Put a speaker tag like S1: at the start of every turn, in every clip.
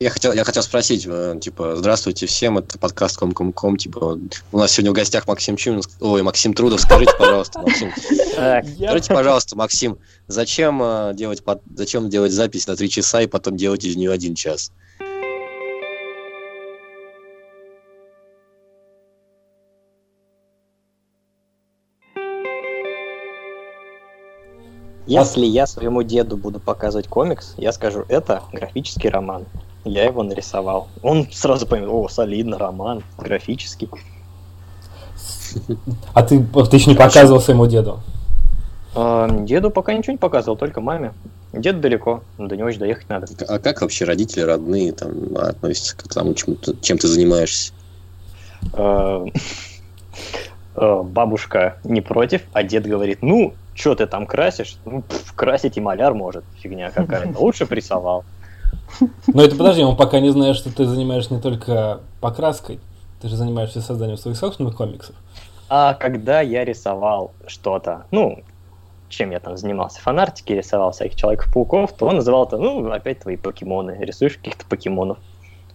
S1: Я хотел, я хотел спросить, э, типа, здравствуйте всем, это подкаст Ком-Ком-Ком, типа, у нас сегодня в гостях Максим Чумин, ой, Максим Трудов, скажите, пожалуйста, Максим, скажите, пожалуйста, Максим, зачем э, делать, зачем делать запись на три часа и потом делать из нее один час?
S2: Если я своему деду буду показывать комикс, я скажу, это графический роман. Я его нарисовал. Он сразу поймет, о, солидно, роман, графический.
S3: А ты, ты еще не показывал своему деду?
S2: А, деду пока ничего не показывал, только маме. Дед далеко, до него еще доехать надо.
S1: А как вообще родители, родные там относятся к тому, чем, чем ты занимаешься?
S2: А, а, бабушка не против, а дед говорит, ну, что ты там красишь? Ну, пф, красить и маляр может, фигня какая-то. Лучше присовал.
S3: Но это подожди, он пока не знает, что ты занимаешься не только покраской, ты же занимаешься созданием своих собственных комиксов.
S2: А когда я рисовал что-то, ну, чем я там занимался, фанартики рисовал всяких Человеков-пауков, то он называл это, ну, опять твои покемоны, рисуешь каких-то покемонов.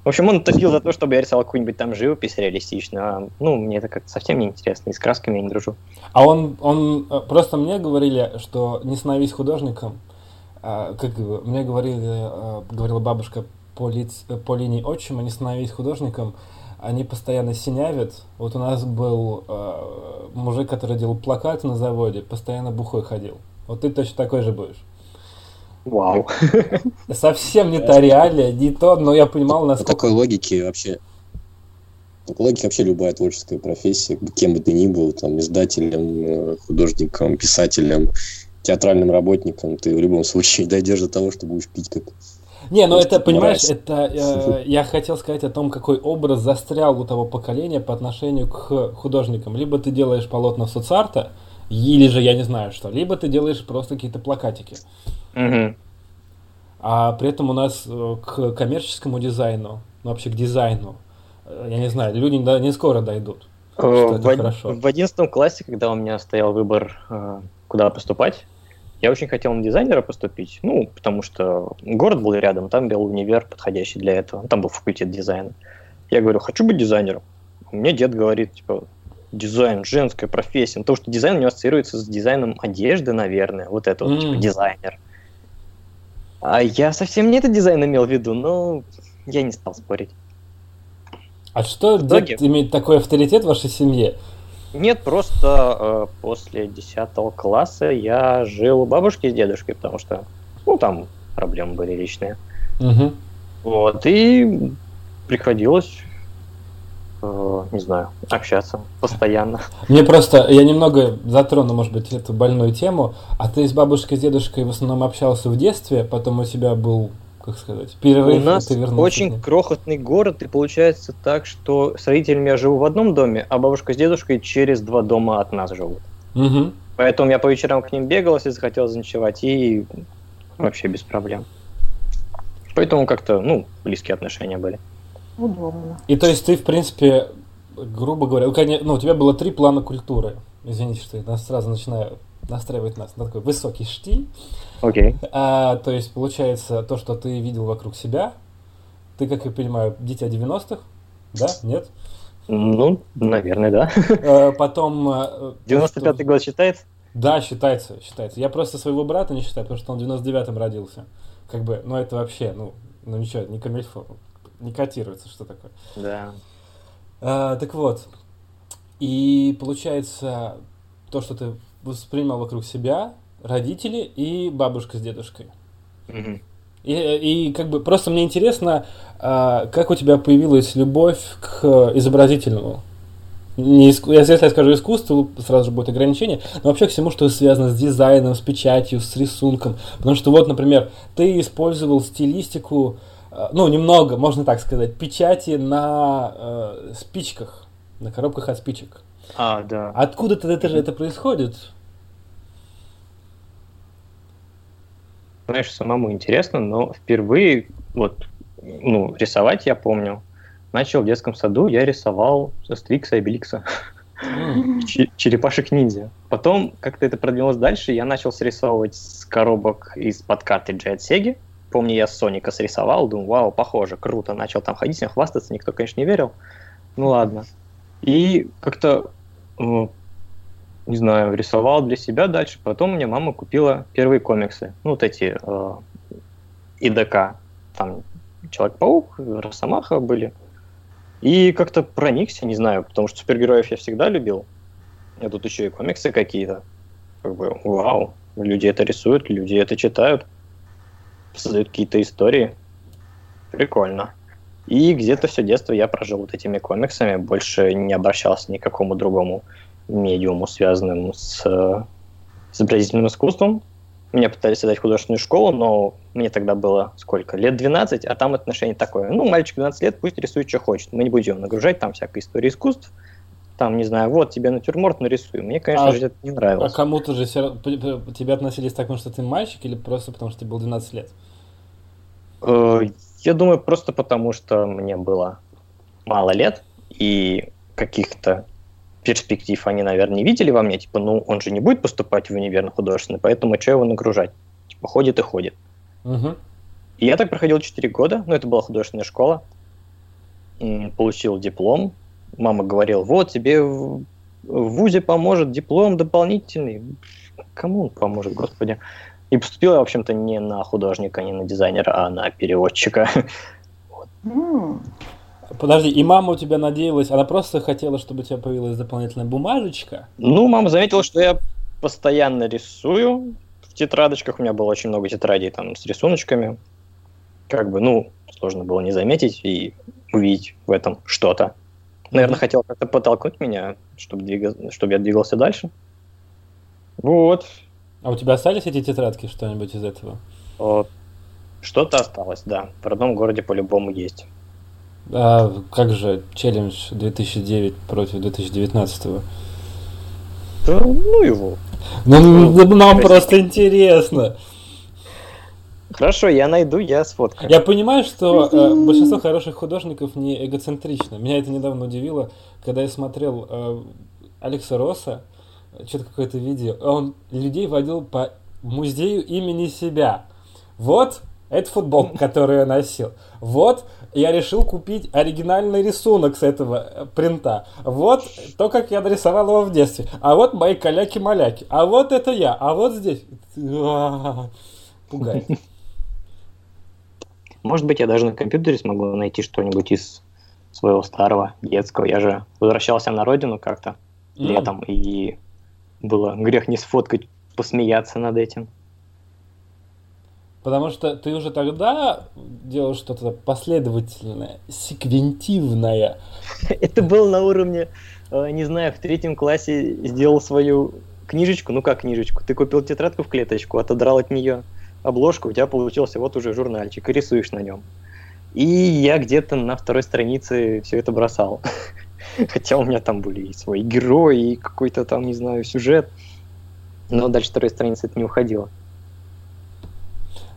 S2: В общем, он топил за то, чтобы я рисовал какую-нибудь там живопись реалистичную. А, ну, мне это как-то совсем не интересно, и с красками я не дружу.
S3: А он, он э, просто мне говорили, что не становись художником. А, как мне говорили, а, говорила бабушка по, лиц, по линии отчима, не становись художником. Они постоянно синявят. Вот у нас был а, мужик, который делал плакаты на заводе, постоянно бухой ходил. Вот ты точно такой же будешь.
S2: Вау.
S3: Совсем не та реалия, не то, но я понимал, насколько...
S1: По такой логике вообще... По логике вообще любая творческая профессия, кем бы ты ни был, там, издателем, э, художником, писателем, театральным работником, ты в любом случае дойдешь до того, что будешь пить как
S3: не, ну это, понимаешь, это э, я хотел сказать о том, какой образ застрял у того поколения по отношению к художникам. Либо ты делаешь полотна соцарта, или же, я не знаю что, либо ты делаешь просто какие-то плакатики. Угу. А при этом у нас э, к коммерческому дизайну, ну, вообще к дизайну, э, я не знаю, люди не, не скоро дойдут.
S2: Э, что в, хорошо. в 11 классе, когда у меня стоял выбор, куда поступать, я очень хотел на дизайнера поступить, ну, потому что город был рядом, там был универ, подходящий для этого, там был факультет дизайна. Я говорю, хочу быть дизайнером. Мне дед говорит, типа, дизайн, женская профессия, потому что дизайн у него ассоциируется с дизайном одежды, наверное, вот это вот, mm. типа, дизайнер. А я совсем не этот дизайн имел в виду, но я не стал спорить.
S3: А что дед имеет такой авторитет в вашей семье?
S2: Нет, просто э, после 10 класса я жил у бабушки с дедушкой, потому что, ну, там проблемы были личные. Угу. Вот, и приходилось Э, не знаю, общаться постоянно.
S3: Мне просто, я немного затрону, может быть, эту больную тему. А ты с бабушкой, с дедушкой в основном общался в детстве, потом у тебя был, как сказать, перерыв,
S2: У нас очень крохотный город, и получается так, что с родителями я живу в одном доме, а бабушка с дедушкой через два дома от нас живут. Угу. Поэтому я по вечерам к ним бегал, если захотел заночевать, и вообще без проблем. Поэтому как-то, ну, близкие отношения были
S3: удобно. И то есть ты, в принципе, грубо говоря, ну, у тебя было три плана культуры. Извините, что я сразу начинаю настраивать нас на такой высокий штиль.
S2: Окей. Okay.
S3: А, то есть, получается, то, что ты видел вокруг себя, ты, как я понимаю, дитя 90-х, да? Нет?
S2: Ну, наверное, да.
S3: А, потом...
S2: 95-й э, год считается?
S3: Да, считается, считается. Я просто своего брата не считаю, потому что он в 99-м родился. Как бы, ну это вообще, ну, ну ничего, не камильфо не котируется, что такое.
S2: Да.
S3: А, так вот, и получается то, что ты воспринимал вокруг себя, родители и бабушка с дедушкой. Угу. И, и как бы просто мне интересно, а, как у тебя появилась любовь к изобразительному. Не иску... Если я скажу искусство, сразу же будет ограничение, но вообще к всему, что связано с дизайном, с печатью, с рисунком. Потому что вот, например, ты использовал стилистику Э, ну, немного, можно так сказать, печати на э, спичках, на коробках от спичек.
S2: А, да.
S3: Откуда-то это же это происходит?
S2: Знаешь, самому интересно, но впервые вот, ну, рисовать я помню. Начал в детском саду, я рисовал Астрикса и Беликса. Черепашек ниндзя. Потом как-то это продвинулось дальше, я начал срисовывать с коробок из-под картриджа от Sega помню, я Соника срисовал, думаю, вау, похоже, круто. Начал там ходить, с ним хвастаться, никто, конечно, не верил. Ну ладно. И как-то, не знаю, рисовал для себя дальше. Потом мне мама купила первые комиксы. Ну, вот эти э, ИДК. Там Человек-паук, Росомаха были. И как-то проникся, не знаю, потому что супергероев я всегда любил. А тут еще и комиксы какие-то. Как бы, вау, люди это рисуют, люди это читают, создают какие-то истории. Прикольно. И где-то все детство я прожил вот этими комиксами, больше не обращался ни к какому другому медиуму, связанному с, изобразительным искусством. Меня пытались отдать в художественную школу, но мне тогда было сколько? Лет 12, а там отношение такое. Ну, мальчик 12 лет, пусть рисует, что хочет. Мы не будем нагружать там всякой истории искусств. Там, не знаю, вот тебе натюрморт нарисуй. Мне, конечно
S3: а,
S2: же, это не нравилось.
S3: А кому-то же все... тебя относились так, потому что ты мальчик или просто потому что тебе было 12 лет?
S2: Э, я думаю, просто потому что мне было мало лет, и каких-то перспектив они, наверное, не видели во мне. Типа, ну, он же не будет поступать в универ на художественный, поэтому что его нагружать? Типа, ходит и ходит.
S3: Угу.
S2: И я так проходил 4 года, ну, это была художественная школа. Получил диплом. Мама говорила, вот, тебе в, в ВУЗе поможет диплом дополнительный. Кому он поможет, господи? И поступил я, в общем-то, не на художника, не на дизайнера, а на переводчика.
S3: Mm. Подожди, и мама у тебя надеялась, она просто хотела, чтобы у тебя появилась дополнительная бумажечка?
S2: Ну, мама заметила, что я постоянно рисую в тетрадочках. У меня было очень много тетрадей там с рисуночками. Как бы, ну, сложно было не заметить и увидеть в этом что-то. Наверное, хотела как-то подтолкнуть меня, чтобы, двигаться, чтобы я двигался дальше. Вот.
S3: А у тебя остались эти тетрадки, что-нибудь из этого?
S2: Что-то осталось, да. В родном городе по-любому есть.
S3: А как же челлендж 2009 против 2019?
S2: Да, ну его.
S3: Ну, ну нам просто интересно.
S2: Хорошо, я найду, я сфоткаю.
S3: Я понимаю, что э, большинство хороших художников не эгоцентрично. Меня это недавно удивило, когда я смотрел э, Алекса Росса, что-то какое-то видео, он людей водил по музею имени себя. Вот это футболка, которую я носил. Вот я решил купить оригинальный рисунок с этого э, принта. Вот то, как я нарисовал его в детстве. А вот мои каляки-маляки. А вот это я. А вот здесь. Пугает.
S2: Может быть, я даже на компьютере смогу найти что-нибудь из своего старого детского. Я же возвращался на родину как-то mm. летом, и было грех не сфоткать, посмеяться над этим.
S3: Потому что ты уже тогда делал что-то последовательное, секвентивное.
S2: Это было на уровне, э, не знаю, в третьем классе сделал свою книжечку, ну как книжечку, ты купил тетрадку в клеточку, отодрал от нее обложку, у тебя получился вот уже журнальчик, и рисуешь на нем. И я где-то на второй странице все это бросал. Хотя у меня там были и свои герои, и какой-то там, не знаю, сюжет. Но дальше второй страницы это не уходило.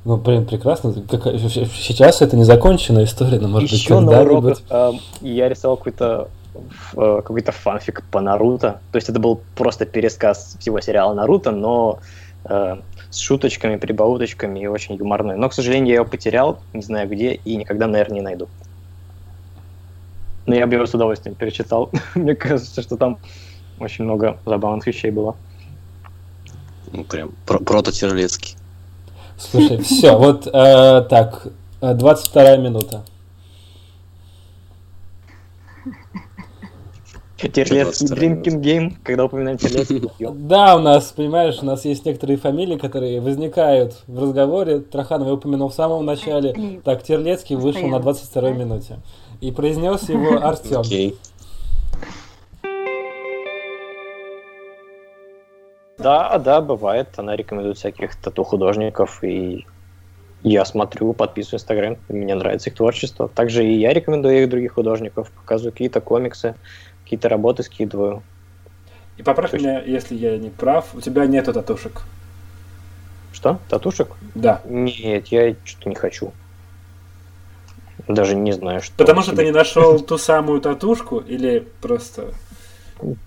S3: Ну, блин, прекрасно. Сейчас это незаконченная история, но может
S2: Еще быть когда-нибудь. На уроках, э, я рисовал какой-то э, какой-то фанфик по Наруто. То есть это был просто пересказ всего сериала Наруто, но э, с шуточками, прибауточками и очень юморной. Но, к сожалению, я его потерял, не знаю где, и никогда, наверное, не найду. Но я бы его с удовольствием перечитал. Мне кажется, что там очень много забавных вещей было.
S1: Ну, прям про прототерлецкий.
S3: Слушай, все, вот э, так, 22 э, минута.
S2: Терлецкий drinking game, когда упоминаем Терлецкий,
S3: Да, у нас, понимаешь, у нас есть некоторые фамилии, которые возникают в разговоре. Траханов я упомянул в самом начале. Так, Терлецкий вышел на 22 минуте. И произнес его Артем. Okay.
S2: Да, да, бывает. Она рекомендует всяких тату-художников, и я смотрю, подписываю Инстаграм, мне нравится их творчество. Также и я рекомендую их других художников, показываю какие-то комиксы, какие-то работы скидываю.
S3: И поправь есть... меня, если я не прав, у тебя нету татушек.
S2: Что? Татушек?
S3: Да.
S2: Нет, я что-то не хочу. Даже не знаю, что.
S3: Потому что ты не нашел ту самую татушку или просто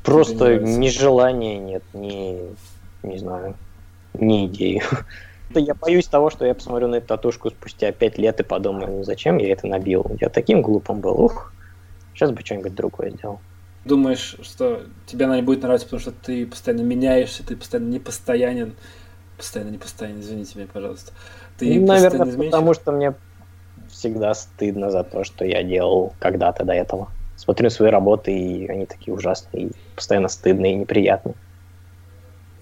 S2: Просто ни желания нет, ни, не знаю, ни идеи. я боюсь того, что я посмотрю на эту татушку спустя пять лет и подумаю, ну зачем я это набил? Я таким глупым был, ух, сейчас бы что-нибудь другое сделал.
S3: Думаешь, что тебе она не будет нравиться, потому что ты постоянно меняешься, ты постоянно непостоянен, постоянно непостоянен, извините меня, пожалуйста.
S2: Ты Наверное, потому что мне всегда стыдно за то, что я делал когда-то до этого. Смотрю свои работы, и они такие ужасные, и постоянно стыдные и неприятные.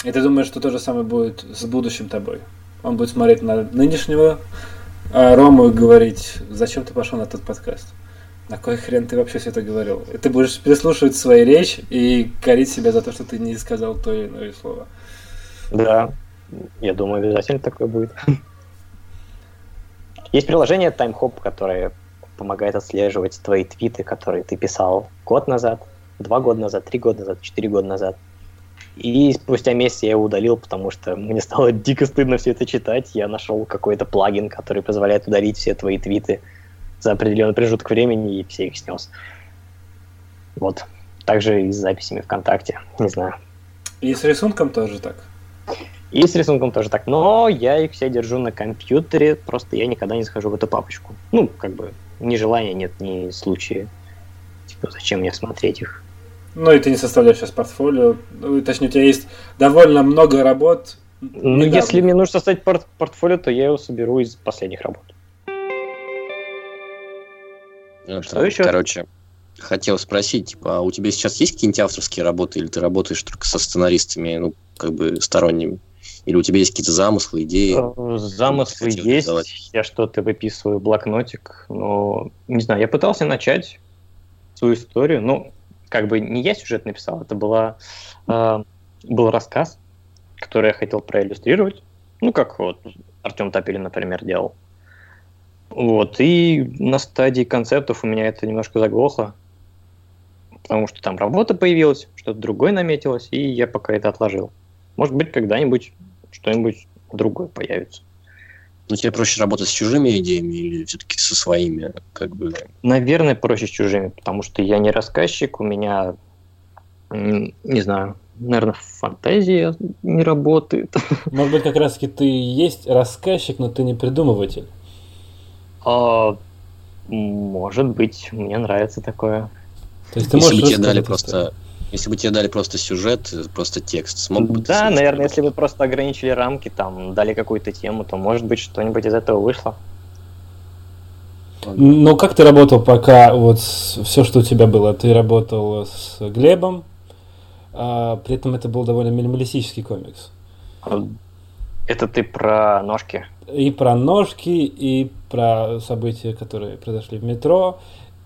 S3: И ты думаешь, что то же самое будет с будущим тобой? Он будет смотреть на нынешнего а Рому и говорить, зачем ты пошел на этот подкаст? На кой хрен ты вообще все это говорил? И ты будешь переслушивать свою речь и корить себя за то, что ты не сказал то или иное слово.
S2: Да, я думаю, обязательно такое будет. Есть приложение TimeHop, которое помогает отслеживать твои твиты, которые ты писал год назад, два года назад, три года назад, четыре года назад. И спустя месяц я его удалил, потому что мне стало дико стыдно все это читать. Я нашел какой-то плагин, который позволяет удалить все твои твиты за определенный промежуток времени, и все их снес. Вот. Также и с записями ВКонтакте, не знаю.
S3: И с рисунком тоже так?
S2: И с рисунком тоже так. Но я их все держу на компьютере, просто я никогда не захожу в эту папочку. Ну, как бы, ни желания нет, ни случая. Типа, зачем мне смотреть их?
S3: Ну, и ты не составляешь сейчас портфолио. Ну, точнее, у тебя есть довольно много работ.
S2: Ну, если мне нужно составить порт портфолио, то я его соберу из последних работ.
S1: Это, Что еще? Короче, хотел спросить, типа, а у тебя сейчас есть какие-нибудь авторские работы, или ты работаешь только со сценаристами, ну, как бы сторонними? Или у тебя есть какие-то замыслы, идеи?
S2: Э, замыслы есть, рисовать? я что-то выписываю, блокнотик, но, не знаю, я пытался начать свою историю, ну, как бы не я сюжет написал, это была, э, был рассказ, который я хотел проиллюстрировать, ну, как вот Артем Тапелин, например, делал. Вот, и на стадии концептов у меня это немножко заглохло, потому что там работа появилась, что-то другое наметилось, и я пока это отложил. Может быть, когда-нибудь что-нибудь другое появится.
S1: Ну, тебе проще работать с чужими идеями или все-таки со своими, как бы?
S2: Наверное, проще с чужими, потому что я не рассказчик, у меня, не знаю, наверное, фантазия не работает.
S3: Может быть, как раз-таки ты есть рассказчик, но ты не придумыватель?
S2: А, может быть, мне нравится такое.
S1: То есть ты Если можешь бы тебе дали просто если бы тебе дали просто сюжет, просто текст, смог бы
S2: Да, наверное, если бы просто ограничили рамки, там, дали какую-то тему, то, может быть, что-нибудь из этого вышло.
S3: Ну, как ты работал пока, вот все, что у тебя было? Ты работал с Глебом, а, при этом это был довольно минималистический комикс.
S2: Это ты про ножки?
S3: И про ножки, и про события, которые произошли в метро.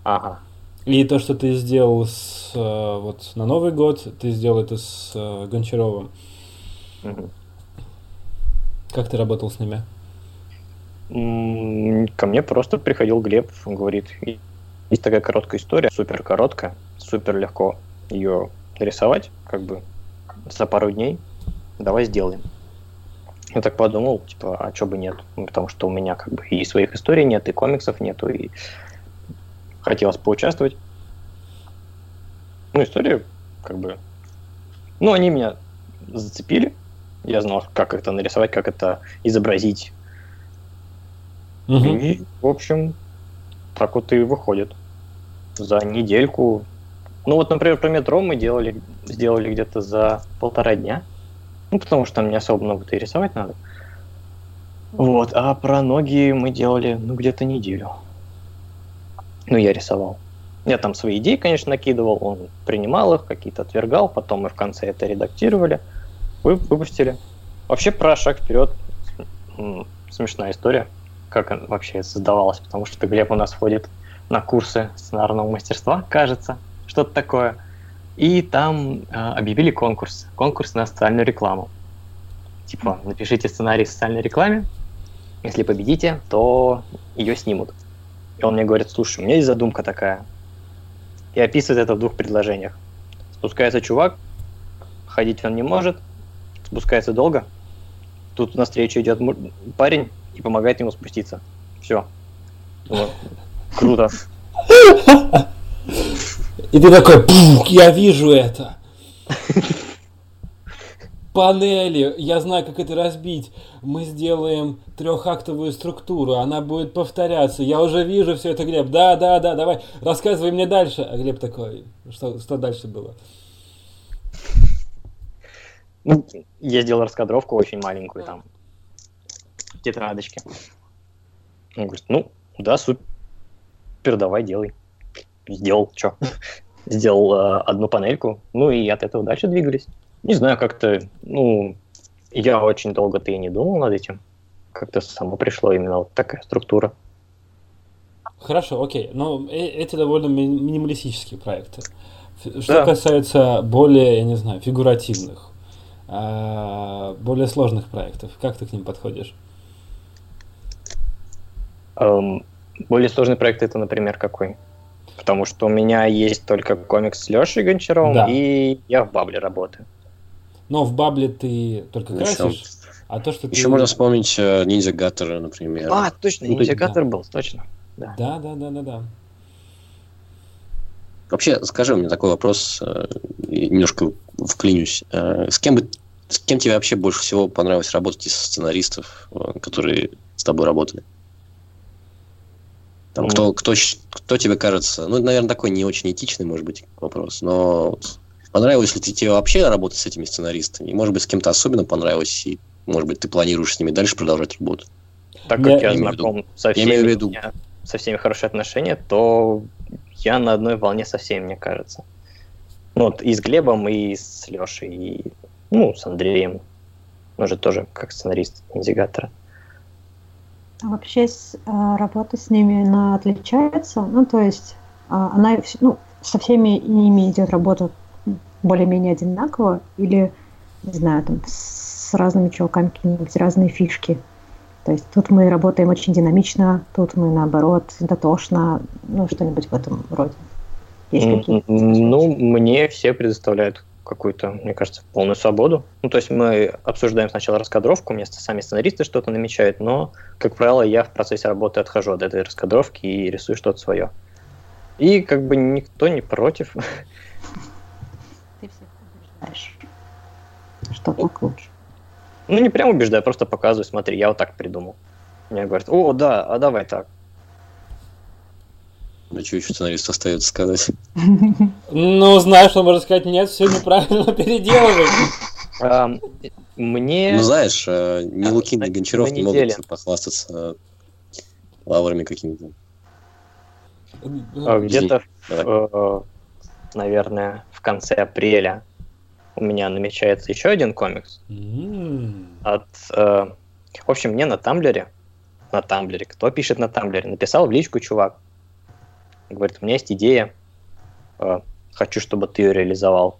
S2: Ага.
S3: И то, что ты сделал с, э, вот на Новый год, ты сделал это с э, Гончаровым. Угу. Как ты работал с ними?
S2: Ко мне просто приходил Глеб, он говорит, есть такая короткая история, супер короткая, супер легко ее рисовать, как бы за пару дней, давай сделаем. Я так подумал, типа, а чё бы нет? Ну, потому что у меня как бы и своих историй нет, и комиксов нету, и хотелось поучаствовать. Ну, история, как бы... Ну, они меня зацепили. Я знал, как это нарисовать, как это изобразить. Угу. И, в общем, так вот и выходит. За недельку. Ну, вот, например, про метро мы делали, сделали где-то за полтора дня. Ну, потому что там не особо много-то и рисовать надо. Вот, а про ноги мы делали, ну, где-то неделю. Ну, я рисовал. Я там свои идеи, конечно, накидывал, он принимал их, какие-то отвергал, потом мы в конце это редактировали, выпустили. Вообще про шаг вперед смешная история, как она вообще создавалась, потому что Глеб у нас ходит на курсы сценарного мастерства, кажется, что-то такое. И там э, объявили конкурс, конкурс на социальную рекламу. Типа, напишите сценарий социальной рекламе, если победите, то ее снимут. И он мне говорит, слушай, у меня есть задумка такая. И описывает это в двух предложениях. Спускается чувак, ходить он не может, спускается долго. Тут навстречу идет парень и помогает ему спуститься. Все. круто.
S3: И ты такой, я вижу это. панели, я знаю, как это разбить. Мы сделаем трехактовую структуру, она будет повторяться. Я уже вижу все это, Глеб. Да, да, да, давай, рассказывай мне дальше. А Глеб такой, что, что дальше было?
S2: Ну, я сделал раскадровку очень маленькую там, тетрадочки. Он говорит, ну, да, супер, давай, делай. Сделал, что? Сделал э, одну панельку, ну и от этого дальше двигались. Не знаю, как-то, ну, я очень долго-то и не думал над этим. Как-то само пришло именно вот такая структура.
S3: Хорошо, окей. Но э, эти довольно ми- минималистические проекты. Что да. касается более, я не знаю, фигуративных, а, более сложных проектов, как ты к ним подходишь?
S2: Um, более сложный проект это, например, какой? Потому что у меня есть только комикс с Лешей Гончаровым, да. и я в Бабле работаю.
S3: Но в Бабле ты только красишь, а то, что
S1: Еще ты... можно вспомнить э, Ниндзя Гаттера, например.
S2: А, точно, Ниндзя Гаттер был, точно.
S3: Да. да, да, да, да, да.
S1: Вообще, скажи мне такой вопрос, э, немножко вклинюсь. Э, с кем бы с кем тебе вообще больше всего понравилось работать из сценаристов, которые с тобой работали? Там, кто, кто, кто тебе кажется, ну, наверное, такой не очень этичный, может быть, вопрос, но понравилось ли тебе вообще работать с этими сценаристами? И, может быть, с кем-то особенно понравилось, и, может быть, ты планируешь с ними дальше продолжать работу?
S2: Так как я, я знаком со всеми, я виду... со всеми хорошие отношения, то я на одной волне со всеми, мне кажется. Ну, вот и с Глебом, и с Лешей, и, ну, с Андреем. Он же тоже как сценарист индигатора.
S4: А вообще с, а, работа с ними она отличается, ну то есть а, она ну, со всеми ними идет работа более-менее одинаково или, не знаю, там с разными чуваками какие-нибудь разные фишки. То есть тут мы работаем очень динамично, тут мы наоборот дотошно, ну что-нибудь в этом роде.
S2: Есть какие-то? Ну, мне все предоставляют какую-то, мне кажется, полную свободу. Ну, то есть мы обсуждаем сначала раскадровку, мне сами сценаристы что-то намечают, но, как правило, я в процессе работы отхожу от этой раскадровки и рисую что-то свое. И как бы никто не против.
S4: Ты всех убеждаешь, что так лучше.
S2: Ну, не прям убеждаю, просто показываю, смотри, я вот так придумал. Мне говорят, о, да, а давай так.
S1: Ну, что еще сценарист остается сказать?
S3: Ну, знаешь, что можно сказать, нет, все неправильно переделывай.
S2: Мне...
S1: Ну, знаешь, э, ни Лукин, ни Гончаров не могут похвастаться лаврами какими-то.
S2: А, где-то, э, наверное, в конце апреля у меня намечается еще один комикс. От, э, в общем, мне на Тамблере, на Тамблере, кто пишет на Тамблере, написал в личку чувак, говорит, у меня есть идея, э, хочу, чтобы ты ее реализовал.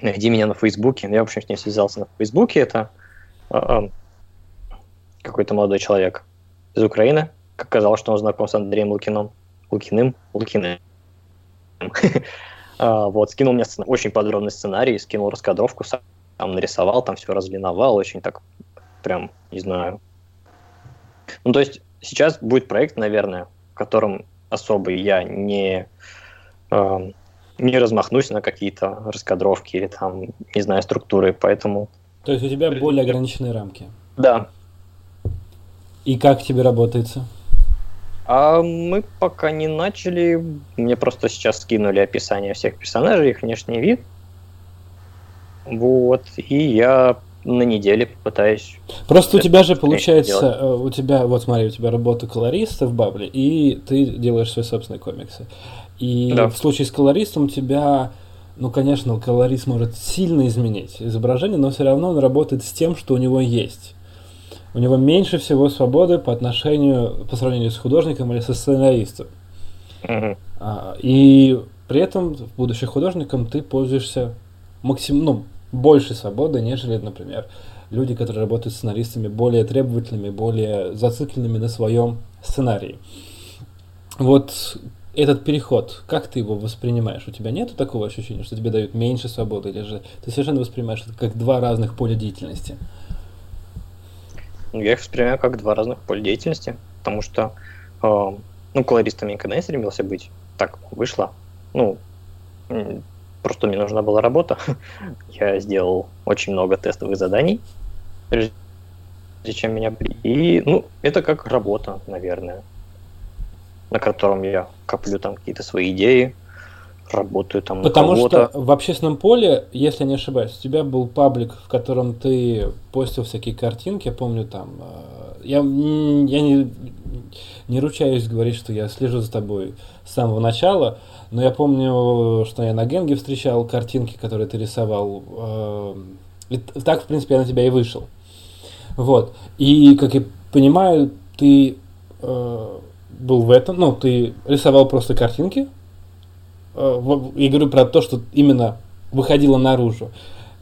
S2: Найди меня на Фейсбуке. Я, в общем, с ней связался на Фейсбуке. Это э, э, какой-то молодой человек из Украины. Оказалось, что он знаком с Андреем Лукиным. Лукиным? Лукиным. Вот, скинул мне очень подробный сценарий, скинул раскадровку, сам нарисовал, там все разлиновал, очень так, прям, не знаю. Ну, то есть сейчас будет проект, наверное, в котором особый я не, э, не размахнусь на какие-то раскадровки или там, не знаю, структуры, поэтому...
S3: То есть у тебя более ограниченные рамки?
S2: Да.
S3: И как тебе работается?
S2: А мы пока не начали. Мне просто сейчас скинули описание всех персонажей, их внешний вид. Вот. И я на неделе пытаюсь.
S3: Просто у тебя же получается, э, у тебя, вот смотри, у тебя работа колориста в Бабле, и ты делаешь свои собственные комиксы. И да. в случае с колористом у тебя, ну, конечно, колорист может сильно изменить изображение, но все равно он работает с тем, что у него есть. У него меньше всего свободы по отношению, по сравнению с художником или со сценаристом. Угу. А, и при этом, будучи художником, ты пользуешься максим, ну, больше свободы, нежели, например, люди, которые работают сценаристами, более требовательными, более зацикленными на своем сценарии. Вот этот переход, как ты его воспринимаешь? У тебя нет такого ощущения, что тебе дают меньше свободы, или же ты совершенно воспринимаешь это как два разных поля деятельности?
S2: Ну, я их воспринимаю как два разных поля деятельности, потому что, э, ну, колористом я никогда не стремился быть. Так вышло. Ну, просто мне нужна была работа. Я сделал очень много тестовых заданий, прежде чем меня... И, ну, это как работа, наверное, на котором я коплю там какие-то свои идеи, работаю там
S3: Потому что в общественном поле, если не ошибаюсь, у тебя был паблик, в котором ты постил всякие картинки, я помню там, э, я, я не, не ручаюсь говорить, что я слежу за тобой с самого начала, но я помню, что я на Генге встречал картинки, которые ты рисовал. Э, и так, в принципе, я на тебя и вышел. Вот. И, как я понимаю, ты э, был в этом, ну, ты рисовал просто картинки, я говорю про то, что именно выходило наружу.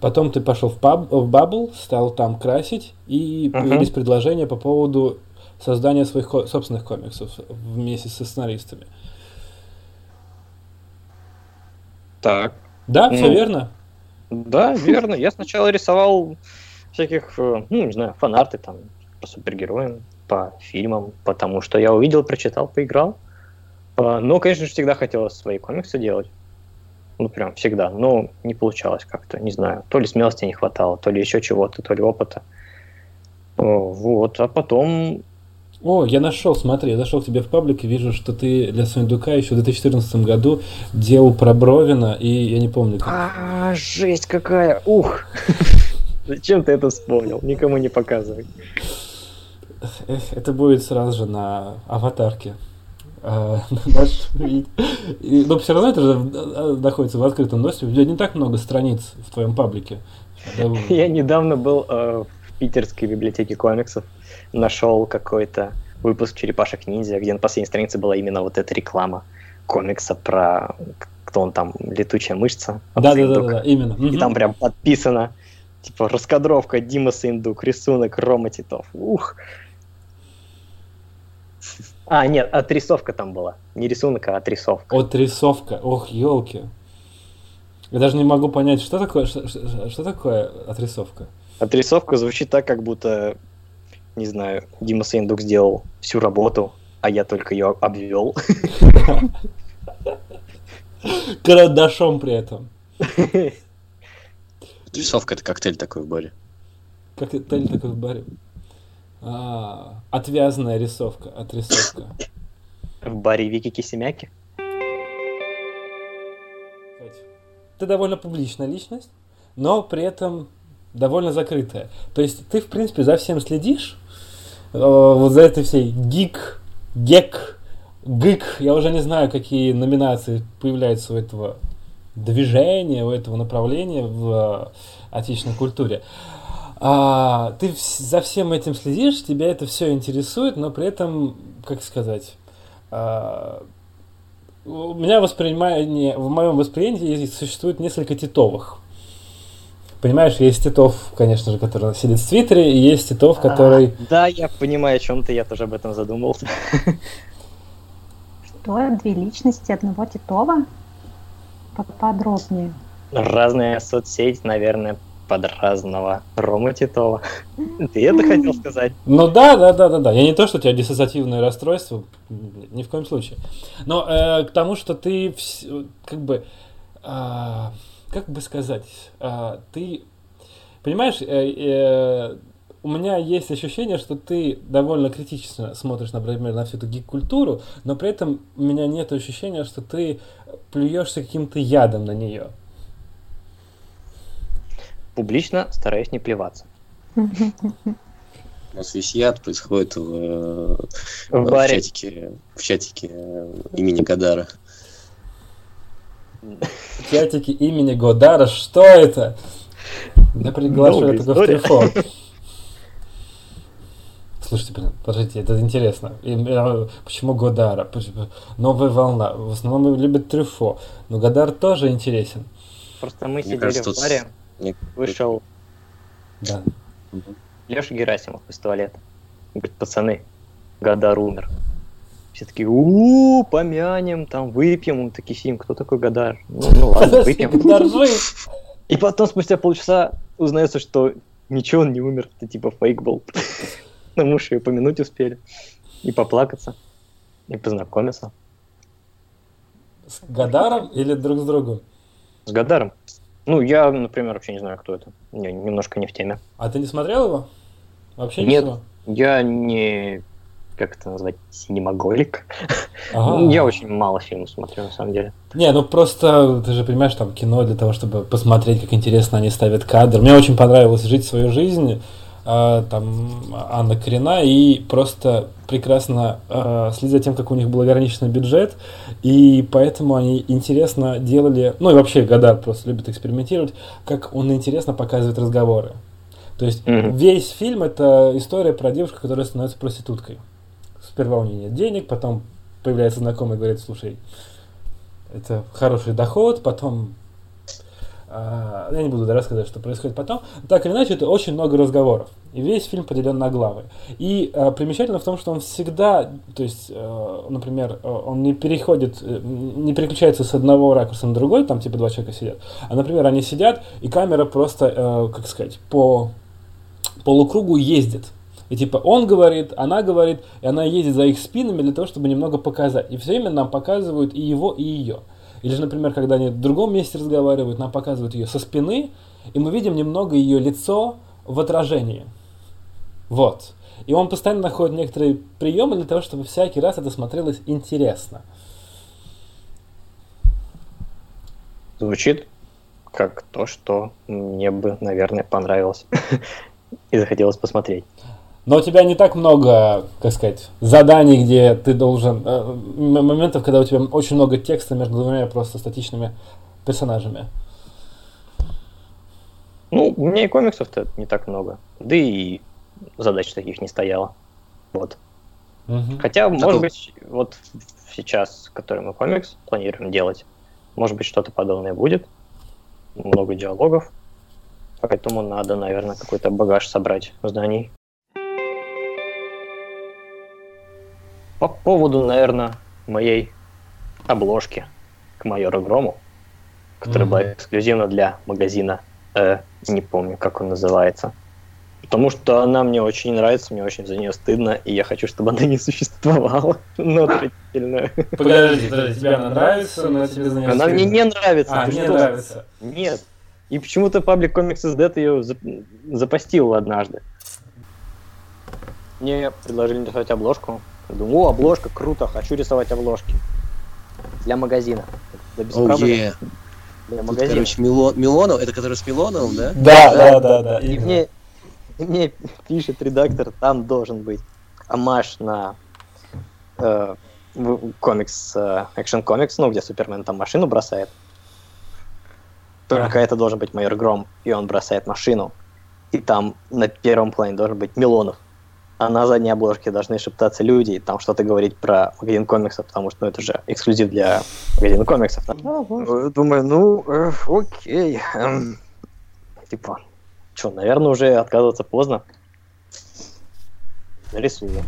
S3: Потом ты пошел в, паб, в Bubble, стал там красить, и uh-huh. появились предложения по поводу создания своих ко- собственных комиксов вместе со сценаристами.
S2: Так.
S3: Да, ну, все верно?
S2: Да, верно. Я сначала рисовал всяких, э, ну, не знаю, фанарты там по супергероям, по фильмам, потому что я увидел, прочитал, поиграл. А, но, конечно же, всегда хотелось свои комиксы делать. Ну, прям всегда. Но не получалось как-то, не знаю. То ли смелости не хватало, то ли еще чего-то, то ли опыта. Вот. А потом
S3: о, я нашел, смотри, я зашел к тебе в паблик и вижу, что ты для Сундука еще в 2014 году делал про Бровина, и я не помню
S2: как. А, жесть какая! Ух! Зачем ты это вспомнил? Никому не показывай.
S3: Это будет сразу же на аватарке. А, но все равно это же э, находится в открытом доступе. У тебя не так много страниц в твоем паблике.
S2: Я недавно был э, в питерской библиотеке комиксов, нашел какой-то выпуск Черепашек Ниндзя, где на последней странице была именно вот эта реклама комикса про кто он там, летучая мышца.
S3: Да, да, да, да, именно.
S2: И там прям подписано, типа, раскадровка Дима Сындук, рисунок Рома Титов. Ух, а, нет, отрисовка там была. Не рисунок, а отрисовка.
S3: Отрисовка. Ох, елки. Я даже не могу понять, что такое, что, что, что такое отрисовка.
S2: Отрисовка звучит так, как будто, не знаю, Дима Сейндук сделал всю работу, а я только ее обвел.
S3: Карандашом при этом.
S1: Отрисовка это коктейль такой в баре.
S3: Коктейль такой в баре. А, отвязная рисовка, отрисовка.
S2: В баре Вики Кисемяки?
S3: Ты довольно публичная личность, но при этом довольно закрытая. То есть ты, в принципе, за всем следишь, э, вот за этой всей гик, гек, гик, я уже не знаю, какие номинации появляются у этого движения, у этого направления в э, отечественной культуре. А, ты за всем этим следишь, тебя это все интересует, но при этом, как сказать, а, у меня воспринимание, в моем восприятии существует несколько титовых. Понимаешь, есть Титов, конечно же, который сидит в Твиттере, и есть Титов, который... А,
S2: да, я понимаю, о чем ты, я тоже об этом задумался.
S4: Что? Две личности одного Титова? Подробнее.
S2: Разные соцсети, наверное, под разного Рома Титова. Ты это хотел сказать?
S3: Ну да, да, да, да, да. Я не то, что у тебя диссоциативное расстройство, ни в коем случае. Но э, к тому, что ты как бы, э, как бы сказать, э, ты понимаешь, э, э, у меня есть ощущение, что ты довольно критично смотришь, например, на всю эту гик-культуру, но при этом у меня нет ощущения, что ты плюешься каким-то ядом на нее
S2: публично стараюсь не плеваться.
S1: У нас весь яд происходит в, в, в, в чатике, в чатике имени Гадара.
S3: В чатике имени Годара? Что это? Я приглашаю этого в телефон. Слушайте, блин, подождите, это интересно. И, э, почему Годара? Новая волна. В основном любят Трюфо. Но Годар тоже интересен.
S2: Просто мы Мне сидели кажется, в баре, Вышел да. Леша Герасимов из туалета. Говорит, пацаны, Гадар умер. Все такие, у помянем, там, выпьем. Мы такие сидим, кто такой Гадар? Ну, ну ладно, выпьем. И потом, спустя полчаса, узнается, что ничего, он не умер. Это типа фейк был. Но мы же и упомянуть успели. И поплакаться. И познакомиться.
S3: С Гадаром или друг с другом?
S2: С Гадаром. Ну, я, например, вообще не знаю, кто это. Я немножко не в теме.
S3: А ты не смотрел его? Вообще
S2: Нет, ничего? я не... Как это назвать? Синемаголик. Ага. Я очень мало фильмов смотрю, на самом деле.
S3: Не, ну просто, ты же понимаешь, там кино для того, чтобы посмотреть, как интересно они ставят кадр. Мне очень понравилось жить свою жизнь а, там Анна Корена и просто прекрасно э, следить за тем, как у них был ограниченный бюджет, и поэтому они интересно делали, ну и вообще Гадар просто любит экспериментировать, как он интересно показывает разговоры. То есть mm-hmm. весь фильм это история про девушку, которая становится проституткой. Сперва у нее нет денег, потом появляется знакомый и говорит, слушай, это хороший доход, потом я не буду рассказывать, что происходит потом. Так или иначе, это очень много разговоров. И весь фильм поделен на главы. И э, примечательно в том, что он всегда, то есть, э, например, э, он не переходит, э, не переключается с одного ракурса на другой, там типа два человека сидят. А, например, они сидят, и камера просто, э, как сказать, по полукругу ездит. И типа он говорит, она говорит, и она едет за их спинами для того, чтобы немного показать. И все время нам показывают и его, и ее. Или же, например, когда они в другом месте разговаривают, нам показывают ее со спины, и мы видим немного ее лицо в отражении. Вот. И он постоянно находит некоторые приемы для того, чтобы всякий раз это смотрелось интересно.
S2: Звучит как то, что мне бы, наверное, понравилось и захотелось посмотреть.
S3: Но у тебя не так много, как сказать, заданий, где ты должен... Э, моментов, когда у тебя очень много текста между двумя просто статичными персонажами.
S2: Ну, у меня и комиксов-то не так много. Да и задач таких не стояло. Вот. Угу. Хотя, а может быть, вот сейчас, который мы комикс планируем делать, может быть, что-то подобное будет. Много диалогов. Поэтому надо, наверное, какой-то багаж собрать знаний. По поводу, наверное, моей обложки к майору Грому, которая mm-hmm. была эксклюзивна для магазина, э, не помню, как он называется. Потому что она мне очень нравится, мне очень за нее стыдно, и я хочу, чтобы она не существовала. Но.
S3: Подожди, подожди, тебе она нравится, но тебе за нее
S2: Она мне не нравится.
S3: А, не нравится.
S2: Нет. И почему-то паблик is Dead ее запостил однажды. Мне предложили написать обложку, Думаю, о, обложка, круто, хочу рисовать обложки. Для магазина.
S1: Для oh, yeah. Для магазина. Тут, короче, Милон, Милонов, это который с Милоновым, да?
S3: Да, да, да, да.
S2: И мне, мне пишет редактор, там должен быть амаш на э, комикс, э, Action Comics, ну, где Супермен там машину бросает. Только это должен быть майор Гром, и он бросает машину. И там на первом плане должен быть Милонов а на задней обложке должны шептаться люди и там что-то говорить про магазин комиксов, потому что ну, это же эксклюзив для магазина комиксов. Да? Ну, думаю, ну, э, окей. Эм, типа, что, наверное, уже отказываться поздно. Нарисую.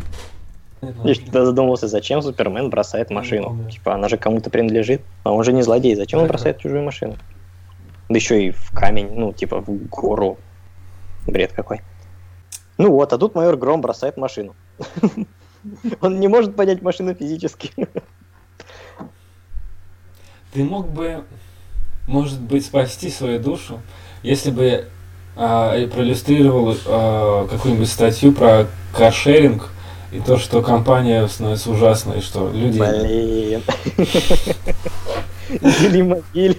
S2: Я тогда задумался, зачем Супермен бросает машину. Типа, она же кому-то принадлежит, а он же не злодей. Зачем он бросает чужую машину? Да еще и в камень, ну, типа, в гору. Бред какой. Ну вот, а тут майор Гром бросает машину. Он не может поднять машину физически.
S3: Ты мог бы, может быть, спасти свою душу, если бы а, проиллюстрировал а, какую-нибудь статью про каршеринг и то, что компания становится ужасной, что люди...
S2: Блин.
S3: Или